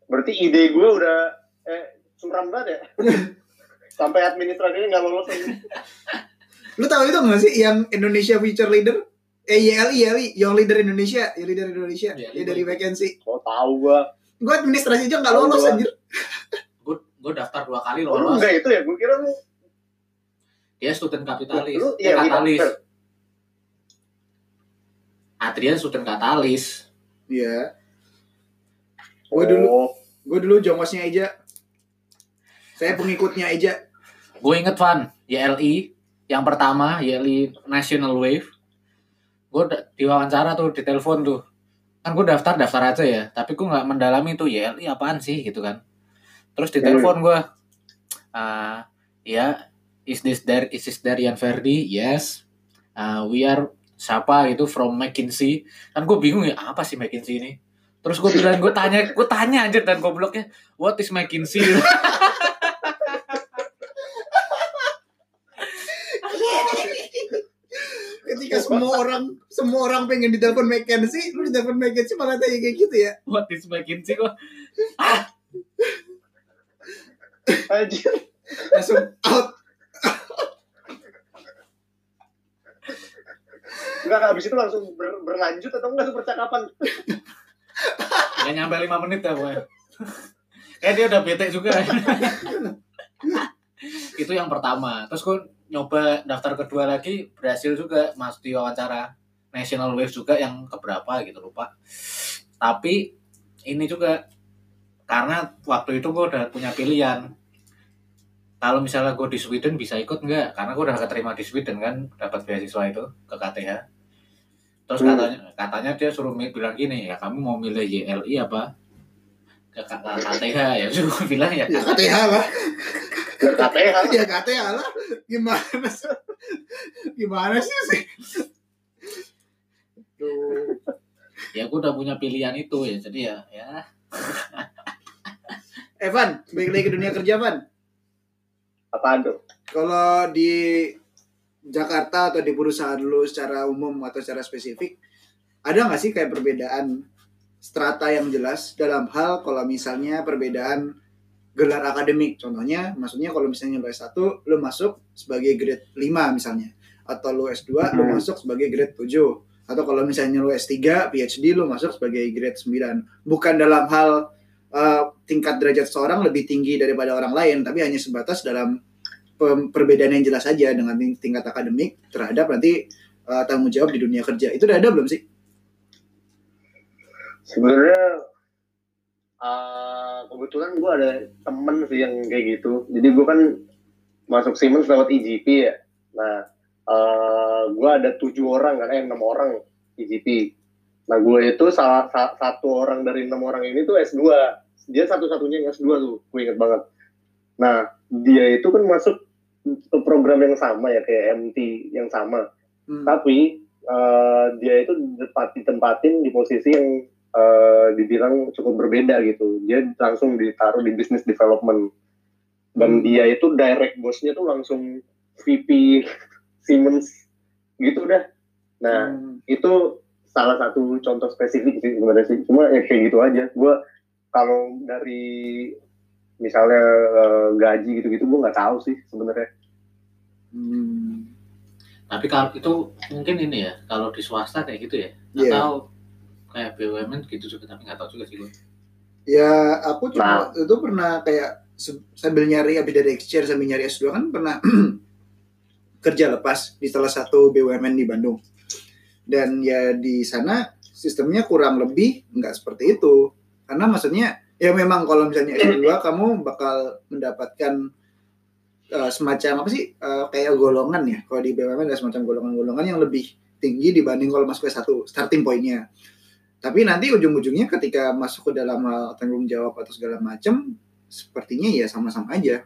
C: berarti ide gue udah eh suram banget ya sampai administrasinya nggak lolos ini
B: Lu tahu itu nggak sih yang Indonesia Future Leader? Eh YLI, YLI, Young Leader Indonesia, Young Leader Indonesia. Ya dari vacancy.
C: oh tahu gue
B: Gue administrasi aja nggak lolos
C: gua.
B: anjir.
A: gue gue daftar dua kali
C: oh,
A: lolos
C: enggak itu ya gue kira lu
A: dia student kapitalis
C: lu iya
A: katalis
C: Fer.
A: Adrian student katalis.
B: Iya. Gue dulu,
C: Oh,
B: gue dulu jongosnya Eja. Saya pengikutnya Eja.
A: gue inget Van YLI yang pertama YLI National Wave. Gue diwawancara tuh di telepon tuh. Kan gue daftar daftar aja ya. Tapi gue nggak mendalami tuh YLI apaan sih gitu kan. Terus di telepon gue ah ya is this there is this Darian Ferdi? Yes. Ah, we are siapa gitu from McKinsey. Kan gue bingung ya apa sih McKinsey ini? Terus gue bilang gue tanya gue tanya anjir dan gobloknya what is McKinsey?
B: Ketika semua orang semua orang pengen ditelepon McKenzie, lu ditelepon McKenzie malah tanya kayak gitu ya.
A: what is McKinsey? Kok
C: anjir.
B: Langsung out.
C: Enggak, habis itu langsung ber- berlanjut atau enggak tuh percakapan?
A: Gak nyampe 5 menit ya gue Kayak dia udah bete juga. Itu yang pertama. Terus gue nyoba daftar kedua lagi Berhasil juga. Masuk di wawancara National Wave juga yang keberapa gitu lupa. Tapi ini juga Karena waktu itu gue udah punya pilihan kalau misalnya gue di Sweden bisa ikut nggak? Karena gue udah keterima di Sweden kan, dapat beasiswa itu ke KTH. Terus
C: Hmm.
A: katanya katanya dia suruh bilang gini ya kamu mau milih YLI apa ke KTH ya Terus gue bilang ya
B: Ya KTH lah.
C: Ke KTH.
B: Ya KTH lah. Gimana sih? Gimana sih sih? Tuh.
A: ya gue udah punya pilihan itu ya jadi ya ya
B: Evan, balik lagi ke dunia kerja, Van.
C: Apaan tuh?
B: Kalau di Jakarta atau di perusahaan lu secara umum atau secara spesifik, ada nggak sih kayak perbedaan strata yang jelas dalam hal kalau misalnya perbedaan gelar akademik? Contohnya, maksudnya kalau misalnya lu S1, lu masuk sebagai grade 5 misalnya. Atau lu S2, lu
C: Hmm.
B: masuk sebagai grade 7. Atau kalau misalnya lu S3, PhD, lu masuk sebagai grade 9. Bukan dalam hal eh, tingkat derajat seorang lebih tinggi daripada orang lain, tapi hanya sebatas dalam perbedaan yang jelas saja dengan ting- tingkat akademik terhadap nanti eh, tanggung jawab di dunia kerja. Itu udah ada belum sih?
C: Sebenarnya eh, kebetulan gue ada temen sih yang kayak gitu. Jadi gue kan masuk Siemens lewat IGP ya. Nah, eh gue ada tujuh orang kan, eh enam orang IGP. Nah, gue itu salah sa- satu orang dari enam orang ini tuh S2. Dia satu-satunya yang S2 tuh, gue inget banget. Nah, dia itu kan masuk ke program yang sama ya, kayak MT yang sama.
B: Hmm.
C: Tapi eh, dia itu tempat ditempatin di posisi yang eh, dibilang cukup berbeda gitu. Dia langsung ditaruh di business development. Dan
B: Hmm.
C: dia itu direct bosnya tuh langsung VP Siemens gitu dah. Nah,
B: Hmm.
C: itu salah satu contoh spesifik sih sebenarnya sih. Cuma ya kayak gitu aja. Gue kalau dari misalnya eh, gaji gitu-gitu gue nggak tahu sih sebenarnya.
B: Hmm.
A: Tapi kalau itu mungkin ini ya, kalau di swasta kayak gitu ya,
B: Iya.
A: atau kayak BUMN gitu juga, tapi nggak tahu juga sih gue.
B: Ya, aku
C: Nah.
B: cuma itu pernah kayak sambil nyari habis dari exchange sambil nyari S2 kan pernah kerja lepas di salah satu BUMN di Bandung. Dan ya di sana sistemnya kurang lebih nggak seperti itu. Karena maksudnya ya memang kalau misalnya S2 kamu bakal mendapatkan eh, semacam apa sih eh, kayak golongan ya. Kalau di BUMN ada semacam golongan-golongan yang lebih tinggi dibanding kalau masuk ke satu starting pointnya. Tapi nanti ujung-ujungnya ketika masuk ke dalam hal tanggung jawab atau segala macam, sepertinya ya sama-sama aja.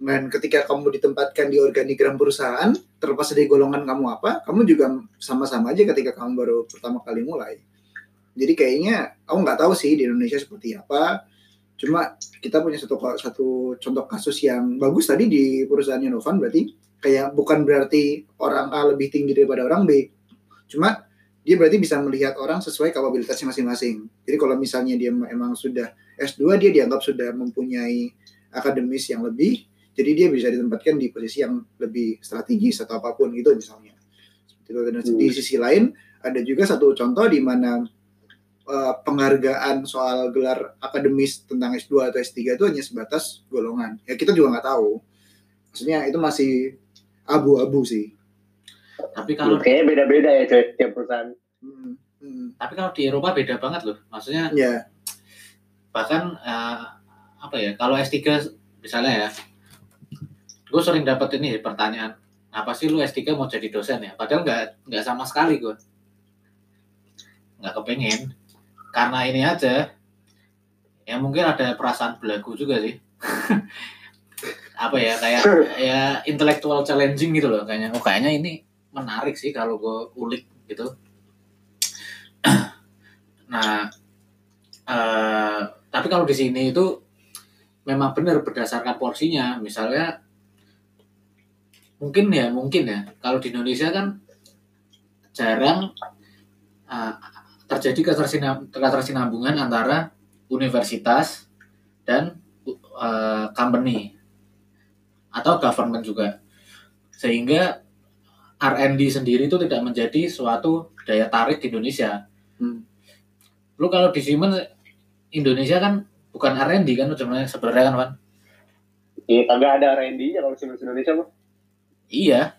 B: Dan ketika kamu ditempatkan di organigram perusahaan, terlepas dari golongan kamu apa, kamu juga sama-sama aja ketika kamu baru pertama kali mulai. Jadi kayaknya aku nggak tahu sih di Indonesia seperti apa. Cuma kita punya satu satu contoh kasus yang bagus tadi di perusahaan Novan berarti kayak bukan berarti orang A lebih tinggi daripada orang B. Cuma dia berarti bisa melihat orang sesuai kapabilitasnya masing-masing. Jadi kalau misalnya dia emang sudah S2 dia dianggap sudah mempunyai akademis yang lebih, jadi dia bisa ditempatkan di posisi yang lebih strategis atau apa pun gitu misalnya. Dan di
C: Hmm.
B: sisi lain ada juga satu contoh di mana eh, penghargaan soal gelar akademis tentang S2 atau S3 itu hanya sebatas golongan. Ya kita juga nggak tahu. Maksudnya itu masih abu-abu sih.
A: Tapi kalau
C: Kayaknya beda-beda ya cuy, tiap perusahaan.
B: Hmm, hmm.
A: tapi kalau di Eropa beda banget loh. Maksudnya
B: Ya,
A: bahkan eh, apa ya kalau S3 misalnya ya gue sering dapat ini pertanyaan apa sih lu S3 mau jadi dosen ya padahal nggak nggak sama sekali gue nggak kepengen karena ini aja ya mungkin ada perasaan belagu juga sih. Apa ya kayak ya intellectual challenging gitu loh kayaknya. Oh kayaknya ini menarik sih kalau gue ulik gitu. Nah eh, tapi kalau di sini itu memang benar berdasarkan porsinya. Misalnya mungkin ya mungkin ya. Kalau di Indonesia kan jarang eh, terjadi ketersinam- ketersinambungan antara universitas dan eh, company atau government juga sehingga R&D sendiri itu tidak menjadi suatu daya tarik di Indonesia.
B: Hmm.
A: Lu kalau di Siemens Indonesia kan bukan R&D kan sebenarnya sebenarnya kan Wan?
C: Iya, kagak ada R&D-nya kalau Siemens Indonesia mah.
A: Iya,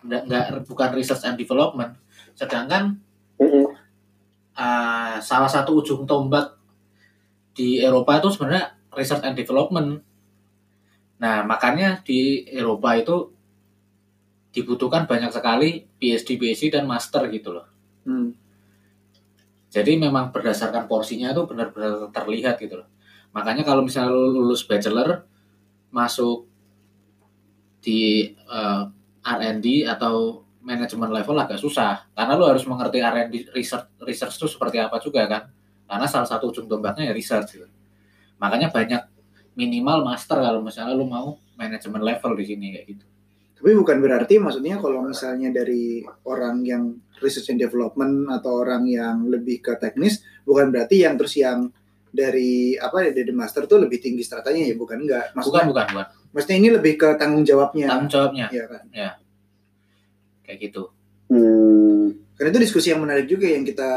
A: nggak, nggak bukan research and development. Sedangkan
C: Mm-mm.
A: Uh, salah satu ujung tombak di Eropa itu sebenarnya research and development. Nah, makanya di Eropa itu dibutuhkan banyak sekali PhD, PhD dan master gitu loh.
B: hmm.
A: Jadi memang berdasarkan porsinya itu benar-benar terlihat gitu loh. Makanya kalau misalnya lu lulus bachelor masuk di eh, R&D atau manajemen level agak susah karena lu harus mengerti R&D research research itu seperti apa juga kan. Karena salah satu ujung tombaknya ya research gitu. Makanya banyak minimal master kalau misalnya lu mau manajemen level di sini kayak gitu.
B: Tapi bukan berarti maksudnya kalau misalnya dari orang yang research and development atau orang yang lebih ke teknis, bukan berarti yang terus yang dari apa ya dari master tuh lebih tinggi stratanya ya bukan enggak.
A: Bukan
B: Maksudnya,
A: bukan bukan.
B: maksudnya ini lebih ke tanggung jawabnya.
A: Tanggung jawabnya
B: ya kan.
A: Kayak gitu.
C: Hmm.
B: Karena itu diskusi yang menarik juga yang kita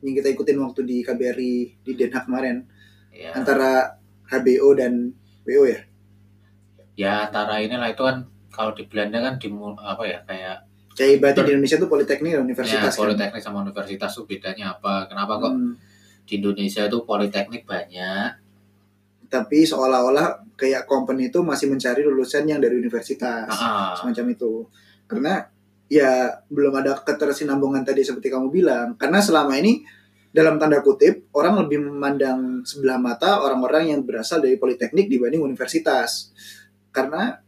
B: yang kita ikutin waktu di KBRI di Den Haag kemarin
A: Ya.
B: antara HBO dan WO ya.
A: ya antara inilah itu kan kalau di Belanda kan di apa ya kayak
B: Kayak berarti di Indonesia tuh politeknik dan
A: ya,
B: universitas kan.
A: politeknik sama universitas tuh bedanya apa kenapa kok
B: Hmm.
A: di Indonesia itu politeknik banyak
B: Tapi seolah-olah kayak company itu masih mencari lulusan yang dari universitas.
A: Ah,
B: semacam itu karena ya belum ada ketersinambungan tadi seperti kamu bilang. Karena selama ini dalam tanda kutip orang lebih memandang sebelah mata orang-orang yang berasal dari politeknik dibanding universitas. Karena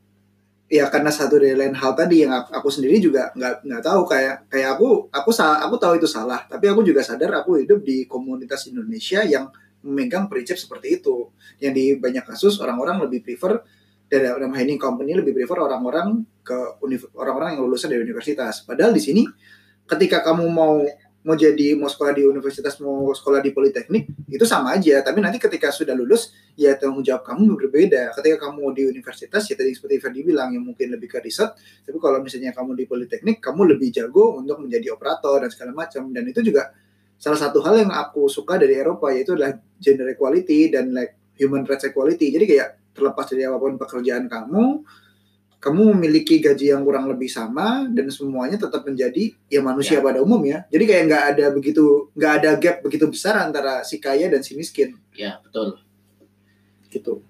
B: ya karena satu dari lain hal tadi yang aku, sendiri juga nggak nggak tahu. Kayak kayak aku aku sa- aku tahu itu salah. Tapi aku juga sadar aku hidup di komunitas Indonesia yang memegang prinsip seperti itu. Yang di banyak kasus orang-orang lebih prefer dari dalam hal ini company lebih prefer orang-orang ke orang-orang yang lulusan dari universitas. Padahal di sini ketika kamu mau mau jadi mau sekolah di universitas mau sekolah di politeknik itu sama aja. Tapi nanti ketika sudah lulus ya tanggung jawab kamu berbeda. Ketika kamu di universitas ya tadi seperti Ferdi bilang yang mungkin lebih ke riset. Tapi kalau misalnya kamu di politeknik kamu lebih jago untuk menjadi operator dan segala macam. Dan itu juga salah satu hal yang aku suka dari Eropa yaitu adalah gender equality dan like human rights equality. Jadi kayak terlepas dari apa pun pekerjaan kamu kamu memiliki gaji yang kurang lebih sama dan semuanya tetap menjadi ya manusia
A: Ya.
B: pada umumnya. Jadi kayak nggak ada begitu nggak ada gap begitu besar antara si kaya dan si miskin
A: Ya, betul.
B: gitu.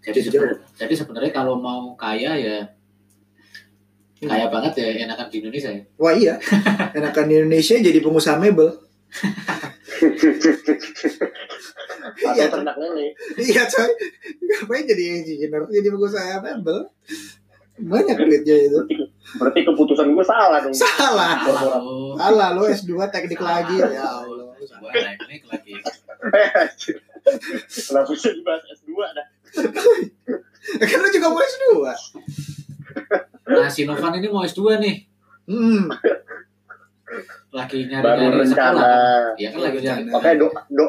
A: Jadi sebenarnya, jadi sebenarnya kalau mau kaya ya kaya banget ya enakan di Indonesia ya.
B: Wah iya, enakan di Indonesia jadi pengusaha mebel. Iya,
C: ternak lele.
B: iya coy. Ngapain jadi engineer jadi pengusaha mebel? Banyak duitnya itu.
C: Berarti keputusan gue salah dong.
B: Salah.
A: Oh,
B: Salah lo S2 teknik lagi ya Allah.
A: sebuah teknik lagi.
C: Kenapa bisa dibahas S2 dah?
B: Kan lu juga mau S2.
A: Nah, Sinovan ini mau S2 nih.
B: Hmm.
A: Lagi
C: Baru
A: nyari-nyari
C: rencana.
A: sekolah. Iya kan lagi nyari.
B: Rencana.
C: Makanya do, do,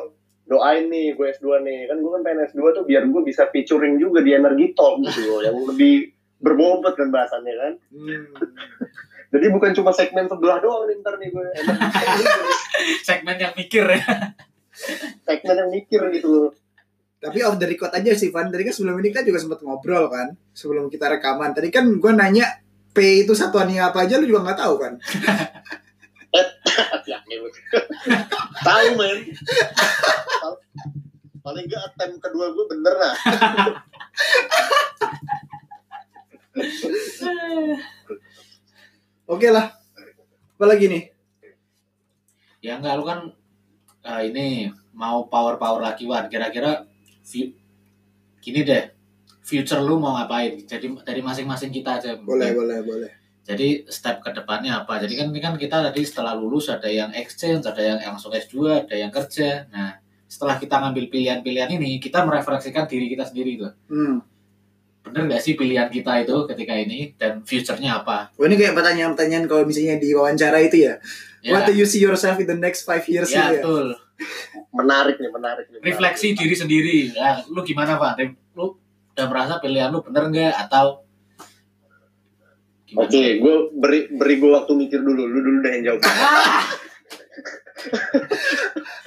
C: doain nih gue S2 nih. Kan gue kan pengen S2 tuh biar gue bisa featuring juga di Energi Talk gitu loh. Yang lebih berbobot kan bahasannya kan.
B: Hmm.
C: Jadi bukan cuma segmen sebelah doang nih ntar nih gue.
A: Segmen yang mikir ya.
C: segmen yang mikir gitu.
B: Tapi off the record aja sih Van. Tadi kan sebelum ini kita juga sempat ngobrol kan. Sebelum kita rekaman. Tadi kan gue nanya P itu satuannya apa aja lu juga nggak tahu kan.
C: ya. Tahu men. Paling gak attempt kedua gue bener lah.
B: Oke lah. Apa lagi nih?
A: Ya enggak lu kan ah, ini mau power-power lagi Wan. Kira-kira gini deh. Future lu mau ngapain? Jadi dari masing-masing kita aja.
B: Boleh, boleh, boleh.
A: Jadi step ke depannya apa? Jadi kan ini kan kita tadi setelah lulus ada yang exchange, ada yang langsung S2, ada yang kerja. Nah, setelah kita ngambil pilihan-pilihan ini, kita merefleksikan diri kita sendiri tuh.
B: Hmm.
A: Bener nggak sih pilihan kita itu ketika ini dan future-nya apa?
B: Wah ini kayak pertanyaan-pertanyaan kalau misalnya di wawancara itu ya.
A: Ya,
B: What do you see yourself in the next five years
A: ya
B: gitu ya?
A: betul.
C: Menarik nih, menarik nih.
A: Refleksi diri sendiri. Nah, lu gimana Pak? Lu udah merasa pilihan lu bener nggak atau
C: Oke, gue beri beri gue waktu mikir dulu. Lu dulu deh yang jawab.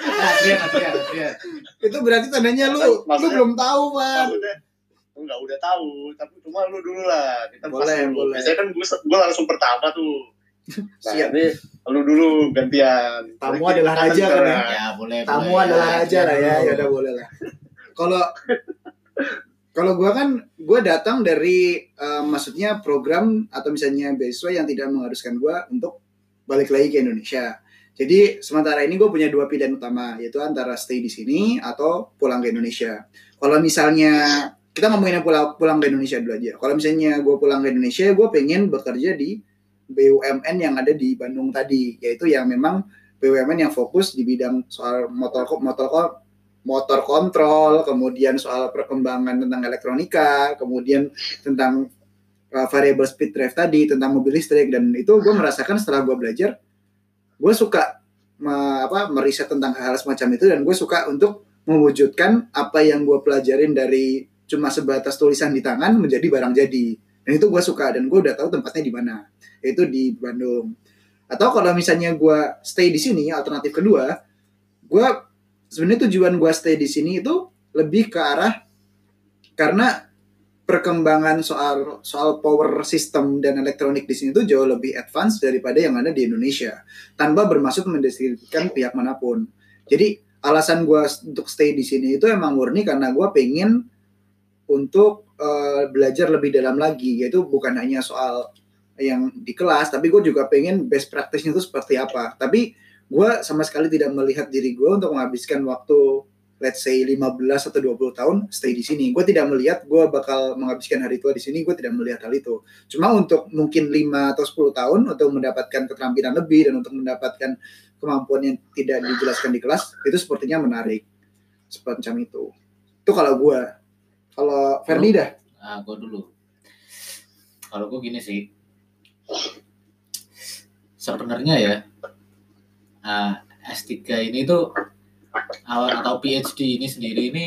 A: Adrian, Adrian, Adrian.
B: Itu berarti tandanya lu lu
C: Maksudnya-
B: belum tahu Van.
C: udah enggak udah tahu tapi cuma lu dulu lah kita
B: Boleh,
C: dulu.
B: boleh.
C: biasanya kan gue gue langsung pertama tuh nah
B: Siap.
C: ini lu dulu gantian
B: Tamu
C: Jadi
B: adalah raja kan ya?
A: Ya, boleh,
B: Tamu
A: boleh.
B: adalah raja lah ya, ya udah boleh lah. Kalau kalau gua kan gua datang dari eh, maksudnya program atau misalnya beasiswa yang tidak mengharuskan gua untuk balik lagi ke Indonesia. Jadi sementara ini gue punya dua pilihan utama yaitu antara stay di sini atau pulang ke Indonesia. Kalau misalnya kita ngomongin pulang pulang ke Indonesia dulu aja. Kalau misalnya gue pulang ke Indonesia, gue pengen bekerja di BUMN yang ada di Bandung tadi, yaitu yang memang BUMN yang fokus di bidang soal motor motor motor kontrol, kemudian soal perkembangan tentang elektronika, kemudian tentang uh, variable speed drive tadi, tentang mobil listrik dan itu gue merasakan setelah gue belajar, gue suka me- apa meriset tentang hal semacam itu dan gue suka untuk mewujudkan apa yang gue pelajarin dari cuma sebatas tulisan di tangan menjadi barang jadi. Dan itu gue suka dan gue udah tahu tempatnya di mana. Yaitu di Bandung. Atau kalau misalnya gue stay di sini alternatif kedua gue sebenarnya tujuan gue stay di sini itu lebih ke arah karena perkembangan soal soal power system dan elektronik di sini itu jauh lebih advance daripada yang ada di Indonesia. Tanpa bermaksud mendiskreditkan pihak mana pun. Jadi alasan gue untuk stay di sini itu emang murni karena gue pengen untuk eh, belajar lebih dalam lagi. Yaitu bukan hanya soal yang di kelas tapi gue juga pengen best practice-nya itu seperti apa. Tapi gue sama sekali tidak melihat diri gue untuk menghabiskan waktu let's say 15 atau 20 tahun stay di sini. Gue tidak melihat gue bakal menghabiskan hari tua di sini gue tidak melihat hal itu. Cuma untuk mungkin 5 atau 10 tahun untuk mendapatkan keterampilan lebih dan untuk mendapatkan kemampuan yang tidak dijelaskan di kelas itu sepertinya menarik semacam itu. Itu kalau gue kalau Ferdi dah?
A: Nah, gue dulu. Kalau gue gini sih, sebenarnya ya uh, S3 ini tuh uh, atau PhD ini sendiri ini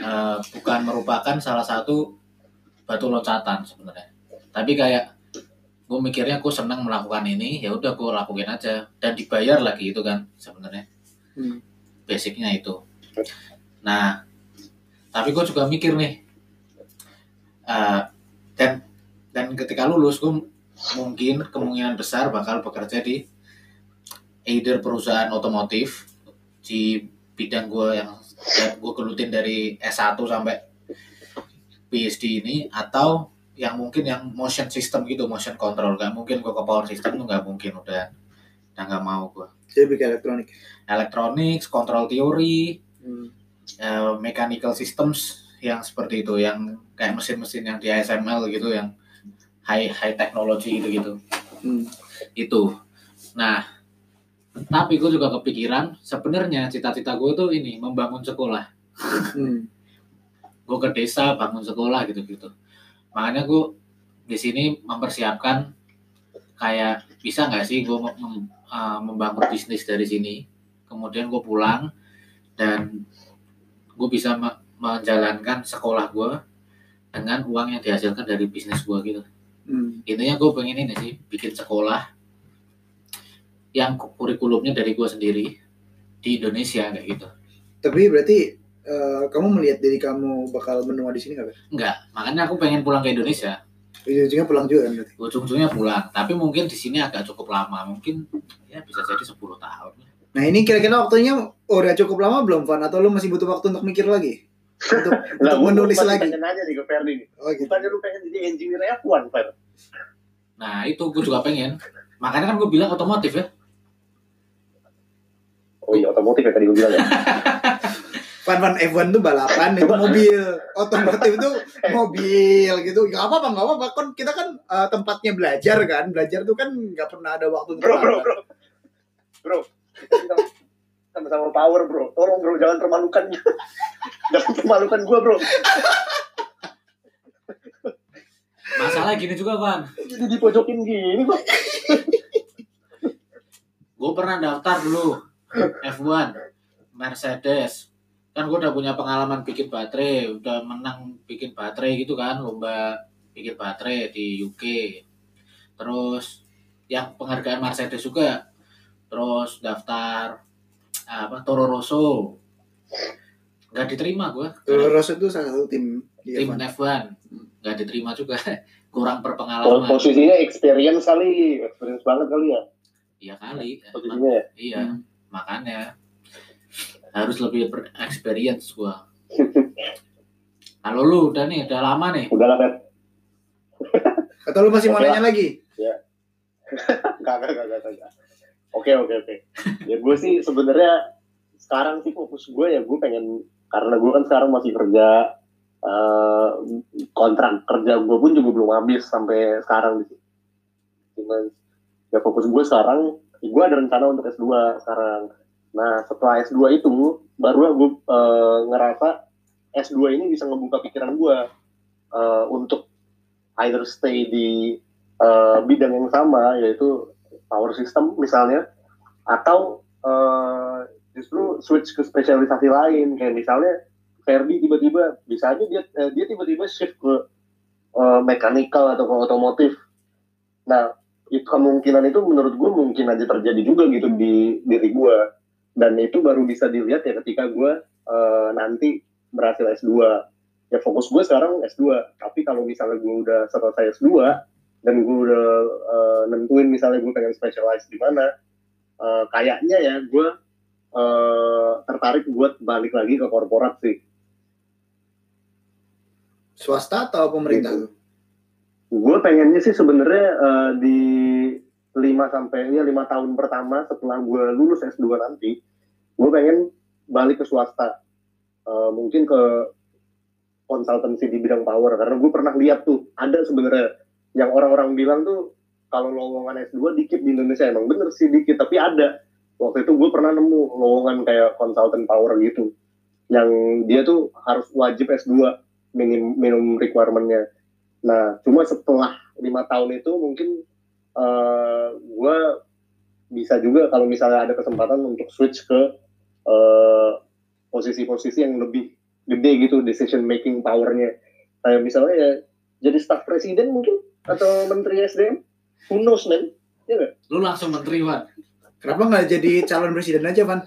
A: uh, bukan merupakan salah satu batu loncatan sebenarnya. Tapi kayak gue mikirnya gue senang melakukan ini, ya udah gue lakuin aja dan dibayar lagi itu kan sebenarnya.
B: Hmm.
A: Basicnya itu. Nah, tapi gue juga mikir nih, uh, dan dan ketika lulus gue mungkin kemungkinan besar bakal bekerja di either perusahaan otomotif di bidang gue yang gue gelutin dari S1 sampai PhD ini atau yang mungkin yang motion system gitu motion control gak mungkin gue ke power system tuh nggak mungkin udah udah nggak mau gue
B: Jadi bikin elektronik.
A: electronics control theory
B: Hmm.
A: eh, mechanical systems yang seperti itu yang kayak mesin-mesin yang di ASML gitu yang high high technology gitu gitu
B: Hmm.
A: itu nah tapi gue juga kepikiran sebenarnya cita-cita gue tuh ini membangun sekolah
B: Hmm.
A: gue ke desa bangun sekolah gitu gitu makanya gue di sini mempersiapkan kayak bisa nggak sih gue mem- mem- uh, membangun bisnis dari sini kemudian gue pulang dan gue bisa me- menjalankan sekolah gue dengan uang yang dihasilkan dari bisnis gue gitu
B: Hmm.
A: intinya gue pengen ini sih bikin sekolah yang kurikulumnya dari gue sendiri di Indonesia kayak gitu
B: Tapi berarti eh, kamu melihat diri kamu bakal menua di sini nggak? Ber?
A: enggak makanya aku pengen pulang ke Indonesia
B: Ujung-ujungnya pulang juga kan berarti.
A: ujung-ujungnya pulang tapi mungkin di sini agak cukup lama mungkin ya bisa jadi 10 tahun
B: Nah ini kira-kira waktunya udah cukup lama belum Van? Atau lu masih butuh waktu untuk mikir lagi? Untuk, untuk menulis lagi?
C: pengen nanya nih ke Ferdi nih.
B: Oh gitu.
C: Bukannya lu pengen jadi engineer F1, Fer?
A: nah itu gue juga pengen makanya kan gue bilang otomotif ya
C: Oh iya, otomotif ya tadi gue bilang ya.
B: Van Van F1 tuh balapan itu mobil, otomotif itu mobil gitu. Gak apa-apa, gak apa-apa. Kan kita kan eh, tempatnya belajar kan, belajar tuh kan nggak pernah ada waktu
C: bro, bro, bro. Bro, kita sama-sama power, bro. Tolong, bro, jangan permalukan. jangan permalukan gue, bro.
A: masalah gini juga Van
C: Jadi dipojokin gini, bro.
A: gue pernah daftar dulu F1 Mercedes kan gue udah punya pengalaman bikin baterai udah menang bikin baterai gitu kan lomba bikin baterai di UK terus yang penghargaan Mercedes juga terus daftar apa Toro Rosso nggak diterima gue
B: Toro Rosso itu salah satu tim di
A: tim
B: F1.
A: F1 nggak diterima juga kurang berpengalaman
C: posisinya experience kali. Experience banget kali ya.
A: iya kali
C: Posisinya ya.
A: iya
B: Hmm.
A: Makanya harus lebih berexperience gua kalau lu udah nih udah lama nih
C: Udah lah, Fer.
B: Atau lu masih mau nanya lagi?
C: Gak, gak, gak, gak, gak. Oke, oke, oke. Ya gue sih sebenarnya sekarang sih fokus gue ya gue pengen karena gue kan sekarang masih kerja eh, kontrak kerja gue pun juga belum habis sampai sekarang gitu. Cuman ya fokus gue sekarang gue ada rencana untuk S2 sekarang. Nah setelah S2 itu baru gue eh, ngerasa S2 ini bisa ngebuka pikiran gue eh, untuk either stay di eh, bidang yang sama yaitu power system misalnya atau eh, justru switch ke spesialisasi lain kayak misalnya Ferdi tiba-tiba bisa aja dia eh, dia tiba-tiba shift ke eh, mechanical atau ke otomotif. Nah itu kemungkinan itu menurut gue mungkin aja terjadi juga gitu di diri gue dan itu baru bisa dilihat ya ketika gue eh, nanti berhasil S2 ya fokus gue sekarang S2 tapi kalau misalnya gue udah selesai S2 dan gue udah eh, nentuin misalnya gue pengen specialize di mana eh, kayaknya ya gue eh, tertarik buat balik lagi ke korporat sih
B: Swasta atau pemerintah?
C: Gitu. Gue pengennya sih sebenarnya eh, di 5 sampai ya 5 tahun pertama setelah gue lulus S2 nanti gue pengen balik ke swasta. Eh, mungkin ke konsultansi di bidang power karena gue pernah lihat tuh ada sebenarnya yang orang-orang bilang tuh kalau lowongan S2 dikit di Indonesia. Emang bener sih dikit tapi ada. Waktu itu gue pernah nemu lowongan kayak konsultan power gitu yang dia tuh harus wajib S2 minim minimum requirementnya nah cuma setelah lima tahun itu mungkin eh gue bisa juga kalau misalnya ada kesempatan untuk switch ke eh, posisi-posisi yang lebih gede gitu decision making powernya kayak misalnya ya jadi staf presiden mungkin atau menteri SDM who knows man ya nggak?
A: Lu langsung menteri, Wan.
B: Kenapa nggak jadi calon presiden aja, Van?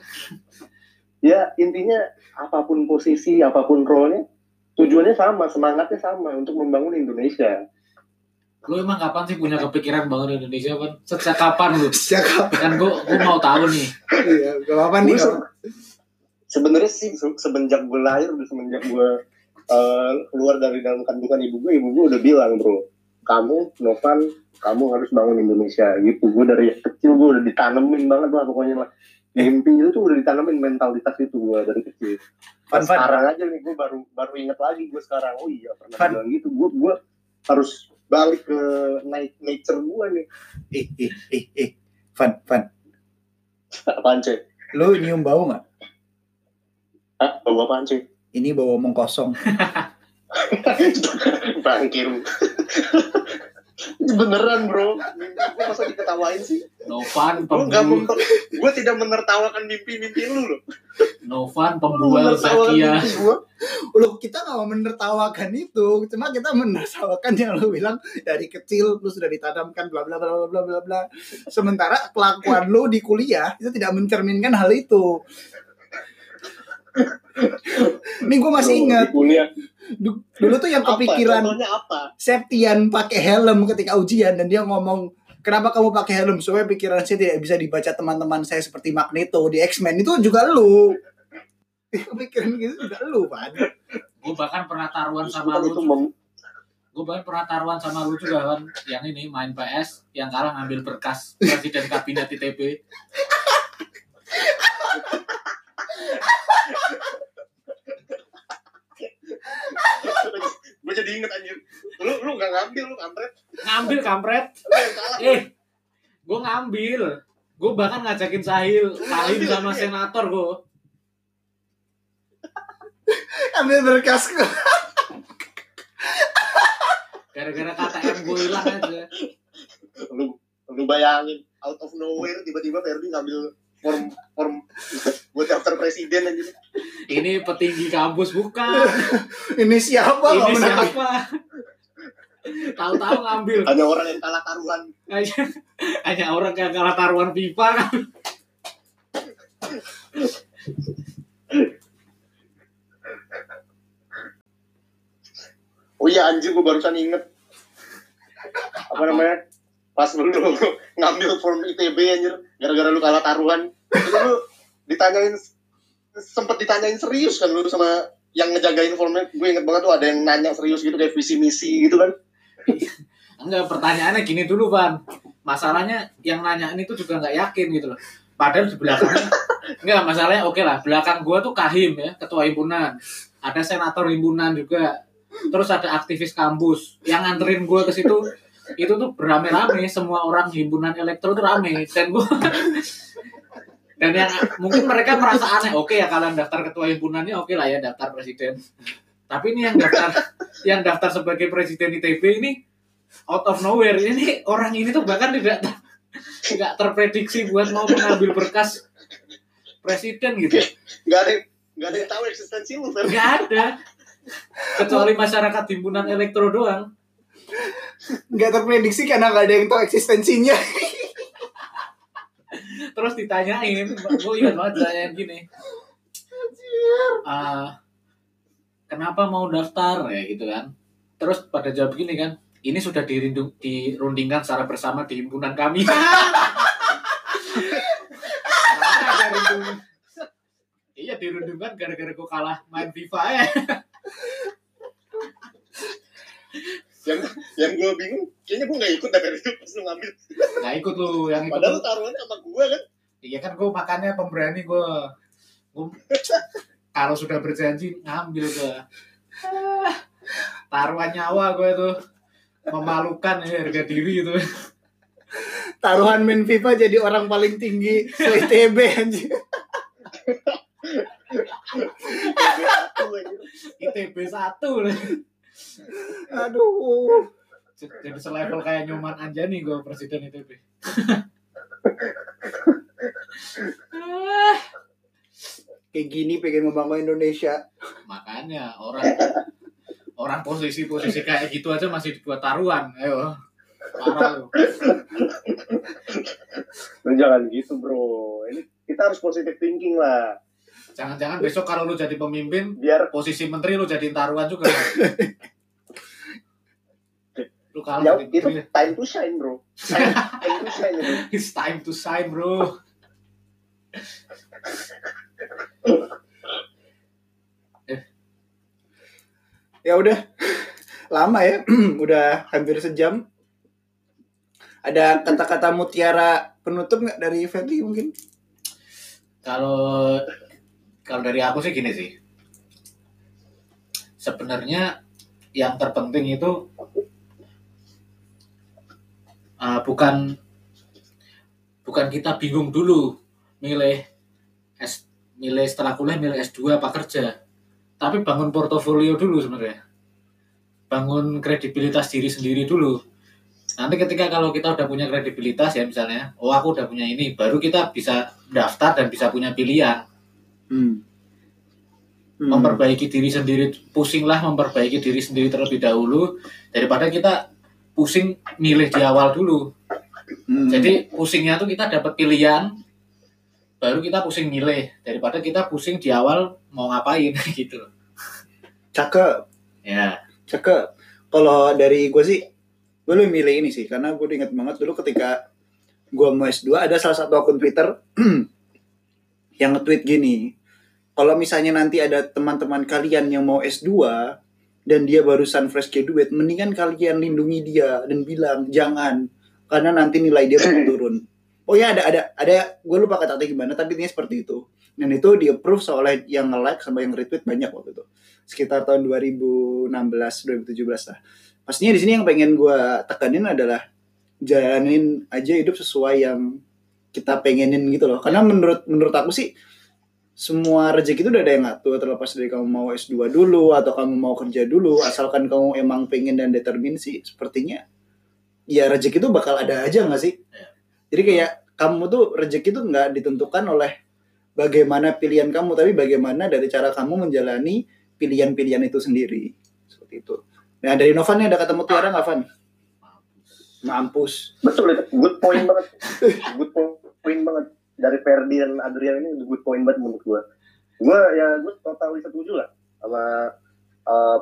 C: ya intinya apa pun posisi apa pun role-nya tujuannya sama semangatnya sama untuk membangun Indonesia
A: Lu emang kapan sih punya kepikiran bangun Indonesia, Wan? Sejak kapan lu?
B: Sejak kapan?
A: Kan gua, gua mau tahu nih.
B: Iya, gak apa-apa nih. Apa-
C: sebenarnya sih se- semenjak gue lahir udah semenjak gue eh, keluar dari dalam kandungan ibu gue ibu gue udah bilang bro kamu Novan kamu harus bangun Indonesia gitu gue dari kecil gue udah ditanemin banget lah pokoknya lah mimpi itu tuh udah ditanemin mentalitas itu gue dari kecil Nah,
B: Van.
C: sekarang aja nih gue baru baru inget lagi gue sekarang oh iya pernah
B: Van.
C: bilang gitu gue gue harus balik ke naik nature gue nih
B: Eh, eh, eh, eh. Van, Van.
C: apaan cuy
B: Lu nyium bau nggak?
C: Hah? bawa apaan cuy
B: Ini bau omong kosong.
C: bangkir beneran bro mimpi gue masa diketawain sih
A: Novan
C: mem- gue tidak menertawakan mimpi-mimpi lu loh
A: Novan pembual Zakia.
B: Loh, kita nggak mau menertawakan itu. Cuma kita menertawakan yang lu bilang dari kecil lu sudah ditanamkan bla bla bla bla bla bla bla. Sementara kelakuan lu di kuliah itu tidak mencerminkan hal itu. Ini gue masih ingat. dulu tuh yang
C: apa?
B: kepikiran
C: apa?
B: Septian pakai helm ketika ujian dan dia ngomong kenapa kamu pakai helm? Supaya pikiran saya tidak bisa dibaca teman-teman saya seperti Magneto di X-Men. Itu juga lu. Kepikiran gitu juga lu Pan
A: Gue bahkan pernah taruhan sama
C: kan
A: lu. Gue bahkan pernah taruhan sama lu juga kan. Yang ini main PS, yang kalah ngambil berkas presiden kabinet ITB.
C: gue jadi inget anjir lu lu gak ngambil lu kampret
A: Ngambil kampret. Eh, gue ngambil. Gue bahkan ngajakin Sahil, Salim sama senator gue.
B: ambil berkas
A: Gara-gara KTM gue hilang aja.
C: lu lu bayangin out of nowhere tiba-tiba Ferdi ngambil form form. Buat daftar presiden anjir
A: Ini petinggi kampus bukan.
B: ini siapa?
A: Ini siapa? Tahu-tahu ngambil.
C: hanya orang yang kalah taruhan.
A: Hanya, orang yang kalah taruhan FIFA kan.
C: oh iya anjir gue barusan inget. Apa namanya? Pas lu ngambil form ITB anjir gara-gara lu kalah taruhan itu lu ditanyain sempet ditanyain serius kan lu sama yang ngejagain formnya gue inget banget tuh ada yang nanya serius gitu kayak visi misi gitu kan
A: Enggak, pertanyaannya gini dulu, Van. Masalahnya yang nanyain itu juga nggak yakin gitu loh. Padahal di belakangnya, enggak, masalahnya oke lah. Belakang gua tuh Kahim ya, ketua himpunan. Ada senator himpunan juga. Terus ada aktivis kampus. Yang nganterin gua ke situ, itu tuh beramai-ramai. Semua orang himpunan elektro tuh rame. Dan gua... Dan yang mungkin mereka merasa aneh, oke ya kalau yang daftar ketua himpunannya oke lah ya daftar presiden. Tapi ini yang daftar yang daftar sebagai presiden ITB ini out of nowhere ini orang ini tuh bahkan tidak tidak terprediksi buat mau mengambil berkas presiden gitu
C: nggak ada nggak ada yang tahu eksistensi lu
A: nggak ada kecuali masyarakat himpunan elektro doang
B: nggak terprediksi karena nggak ada yang tahu eksistensinya.
A: Terus ditanyain gue ingat banget ditanyain gini. "Ah, kenapa mau daftar? Ya gitu kan. Terus pada jawab gini kan ini sudah dirindu, dirundingkan secara bersama di himpunan kami. Mana ada rundung- iya dirundingkan gara-gara gue kalah main FIFA ya
C: yang yang gue bingung kayaknya gue nggak ikut dari itu pas lu ngambil
A: nggak ikut lu yang ikut
C: padahal
A: lu-
C: taruhannya sama gue kan
A: Iya kan gue makannya pemberani gue. Gue kalau sudah berjanji ngambil gue. Ah, Taruhan nyawa gue tuh memalukan ya harga diri itu.
B: taruhan main FIFA jadi orang paling tinggi ITB anjir.
A: ITB satu.
B: Aduh
A: Jadi selevel kayak Nyoman Anjani gue presiden ITB.
B: Kayak gini pengen membangun Indonesia.
A: Makanya orang orang posisi-posisi kayak gitu aja masih dibuat taruhan. Ayo. Parah lu.
C: Lu jangan gitu bro. Ini kita harus positive thinking lah.
A: Jangan-jangan besok kalau lu jadi pemimpin,
C: Biar
A: posisi menteri lu jadi taruhan juga. Lu kalau
C: ya, itu
A: menteri,
C: time to shine bro. Time, time to shine bro.
A: it's time to shine, bro.
B: Ya udah. Lama ya. udah hampir sejam. Ada kata-kata mutiara penutup nggak dari Fetri mungkin?
A: Kalau kalau dari aku sih gini sih. Sebenarnya yang terpenting itu uh, bukan bukan kita bingung dulu milih S milih setelah kuliah milih S2 apa kerja. Tapi bangun portofolio dulu sebenarnya. Bangun kredibilitas diri sendiri dulu. Nanti ketika kalau kita udah punya kredibilitas ya misalnya, oh aku udah punya ini, baru kita bisa daftar dan bisa punya pilihan
B: Hmm. Hmm.
A: memperbaiki diri sendiri pusinglah memperbaiki diri sendiri terlebih dahulu daripada kita pusing milih di awal dulu
B: Hmm.
A: jadi pusingnya tuh kita dapat pilihan baru kita pusing milih daripada kita pusing di awal mau ngapain gitu
B: cakep.
A: ya
B: Cakep. Kalau dari gue sih, gue lebih milih ini sih, karena gue inget banget dulu ketika gue mau S2, ada salah satu akun Twitter yang nge-tweet gini, kalau misalnya nanti ada teman-teman kalian yang mau S2, dan dia barusan fresh graduate, mendingan kalian lindungi dia dan bilang, jangan, karena nanti nilai dia bakal turun. Oh ya ada ada ada gue lupa kata-kata gimana tapi intinya seperti itu. Dan itu di approve oleh yang nge-like sama yang retweet banyak waktu itu. Sekitar tahun 2016 2017 lah. Pastinya di sini yang pengen gue tekanin adalah jalanin aja hidup sesuai yang kita pengenin gitu loh. Karena menurut menurut aku sih semua rezeki itu udah ada yang ngatur terlepas dari kamu mau S2 dulu atau kamu mau kerja dulu asalkan kamu emang pengen dan determinasi sepertinya ya rezeki itu bakal ada aja nggak sih
A: Iya.
B: jadi kayak kamu tuh rezeki itu nggak ditentukan oleh bagaimana pilihan kamu tapi bagaimana dari cara kamu menjalani pilihan-pilihan itu sendiri seperti itu nah dari Novan nih ada kata mutiara nggak Van mampus
C: Betul itu. Good point banget. Good point banget. Dari Ferdi dan Adrian ini good point banget menurut gue. Gue ya gue totally setuju lah sama eh,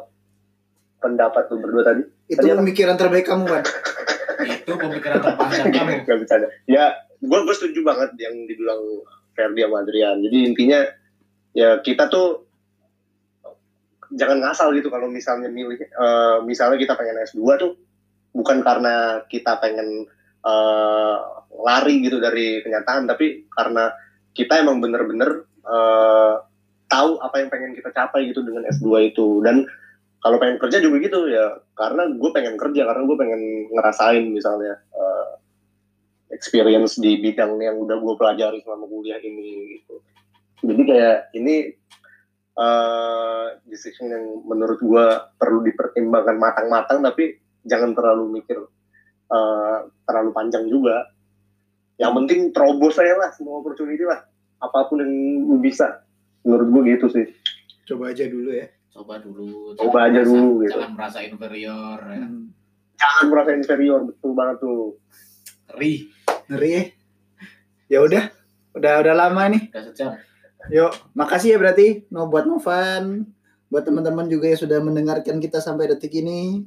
C: pendapat lu berdua tadi.
B: itu
C: Tadi apa?
B: pemikiran terbaik kamu Van
A: itu pemikiran terpanjang kamu
C: Gak bercanda. Ya, gue gue setuju banget yang dibilang Ferdi sama Adrian. Jadi intinya ya kita tuh jangan ngasal gitu kalau misalnya milih eh, misalnya kita pengen S2 tuh bukan karena kita pengen eh, lari gitu dari kenyataan tapi karena kita emang bener-bener eh, tahu apa yang pengen kita capai gitu dengan S2 itu. Dan kalau pengen kerja juga gitu ya karena gue pengen kerja karena gue pengen ngerasain misalnya eh, experience di bidang yang udah gue pelajari selama kuliah ini gitu. Jadi kayak ini eh decision yang menurut gue perlu dipertimbangkan matang-matang tapi jangan terlalu mikir eh, terlalu panjang juga. Yang penting terobos aja lah semua opportunity lah. Apa pun yang lu bisa. Menurut gue gitu sih.
B: Coba aja dulu ya.
A: Coba dulu.
C: Coba aja
A: merasa-
C: dulu, gitu.
A: jangan merasa inferior ya.
B: Hmm.
C: jangan merasa inferior betul banget tuh.
A: Ngeri.
B: Ngeri. Ya ya udah. Udah udah lama nih.
A: Udah sejam.
B: Yuk, makasih ya berarti. No buat Novan, buat teman-teman juga yang sudah mendengarkan kita sampai detik ini.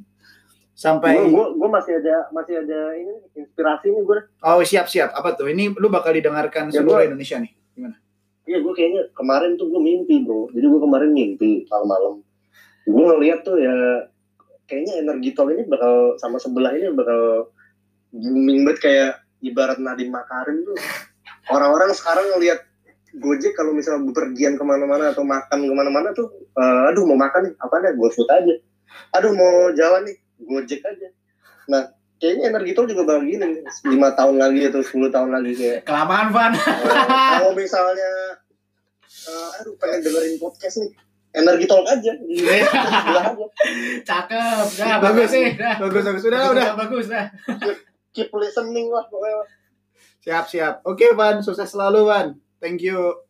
B: Sampai
C: gue gue masih ada masih ada ini inspirasi nih gue
B: Oh, siap-siap. Apa tuh? Ini lu bakal didengarkan
C: Ya,
B: seluruh
C: gua-
B: Indonesia nih. Gimana?
C: Iya gue kayaknya kemarin tuh gue mimpi bro. Jadi gue kemarin mimpi malam-malam. Gue ngeliat tuh ya kayaknya energi tol ini bakal sama sebelah ini bakal booming banget kayak ibarat Nadiem Makarim tuh. Orang-orang sekarang ngeliat Gojek kalau misalnya bepergian ke mana-mana atau makan ke mana-mana tuh, eh, aduh mau makan nih, apa nih, GoFood aja. Aduh mau jalan nih, Gojek aja. Nah, kayaknya energi tol juga bakal gini nih, lima tahun lagi atau 10 tahun lagi kayak
A: kelamaan Van
C: Eh, kalau misalnya eh, aduh pengen dengerin podcast nih energi talk aja
A: cakep dah
B: Bagus.
A: bagus sih dah
B: Bagus, bagus. Udah, udah.
A: bagus dah
C: keep listening lah pokoknya
B: Siap, siap. Oke, Van. Sukses selalu, Van. Thank you.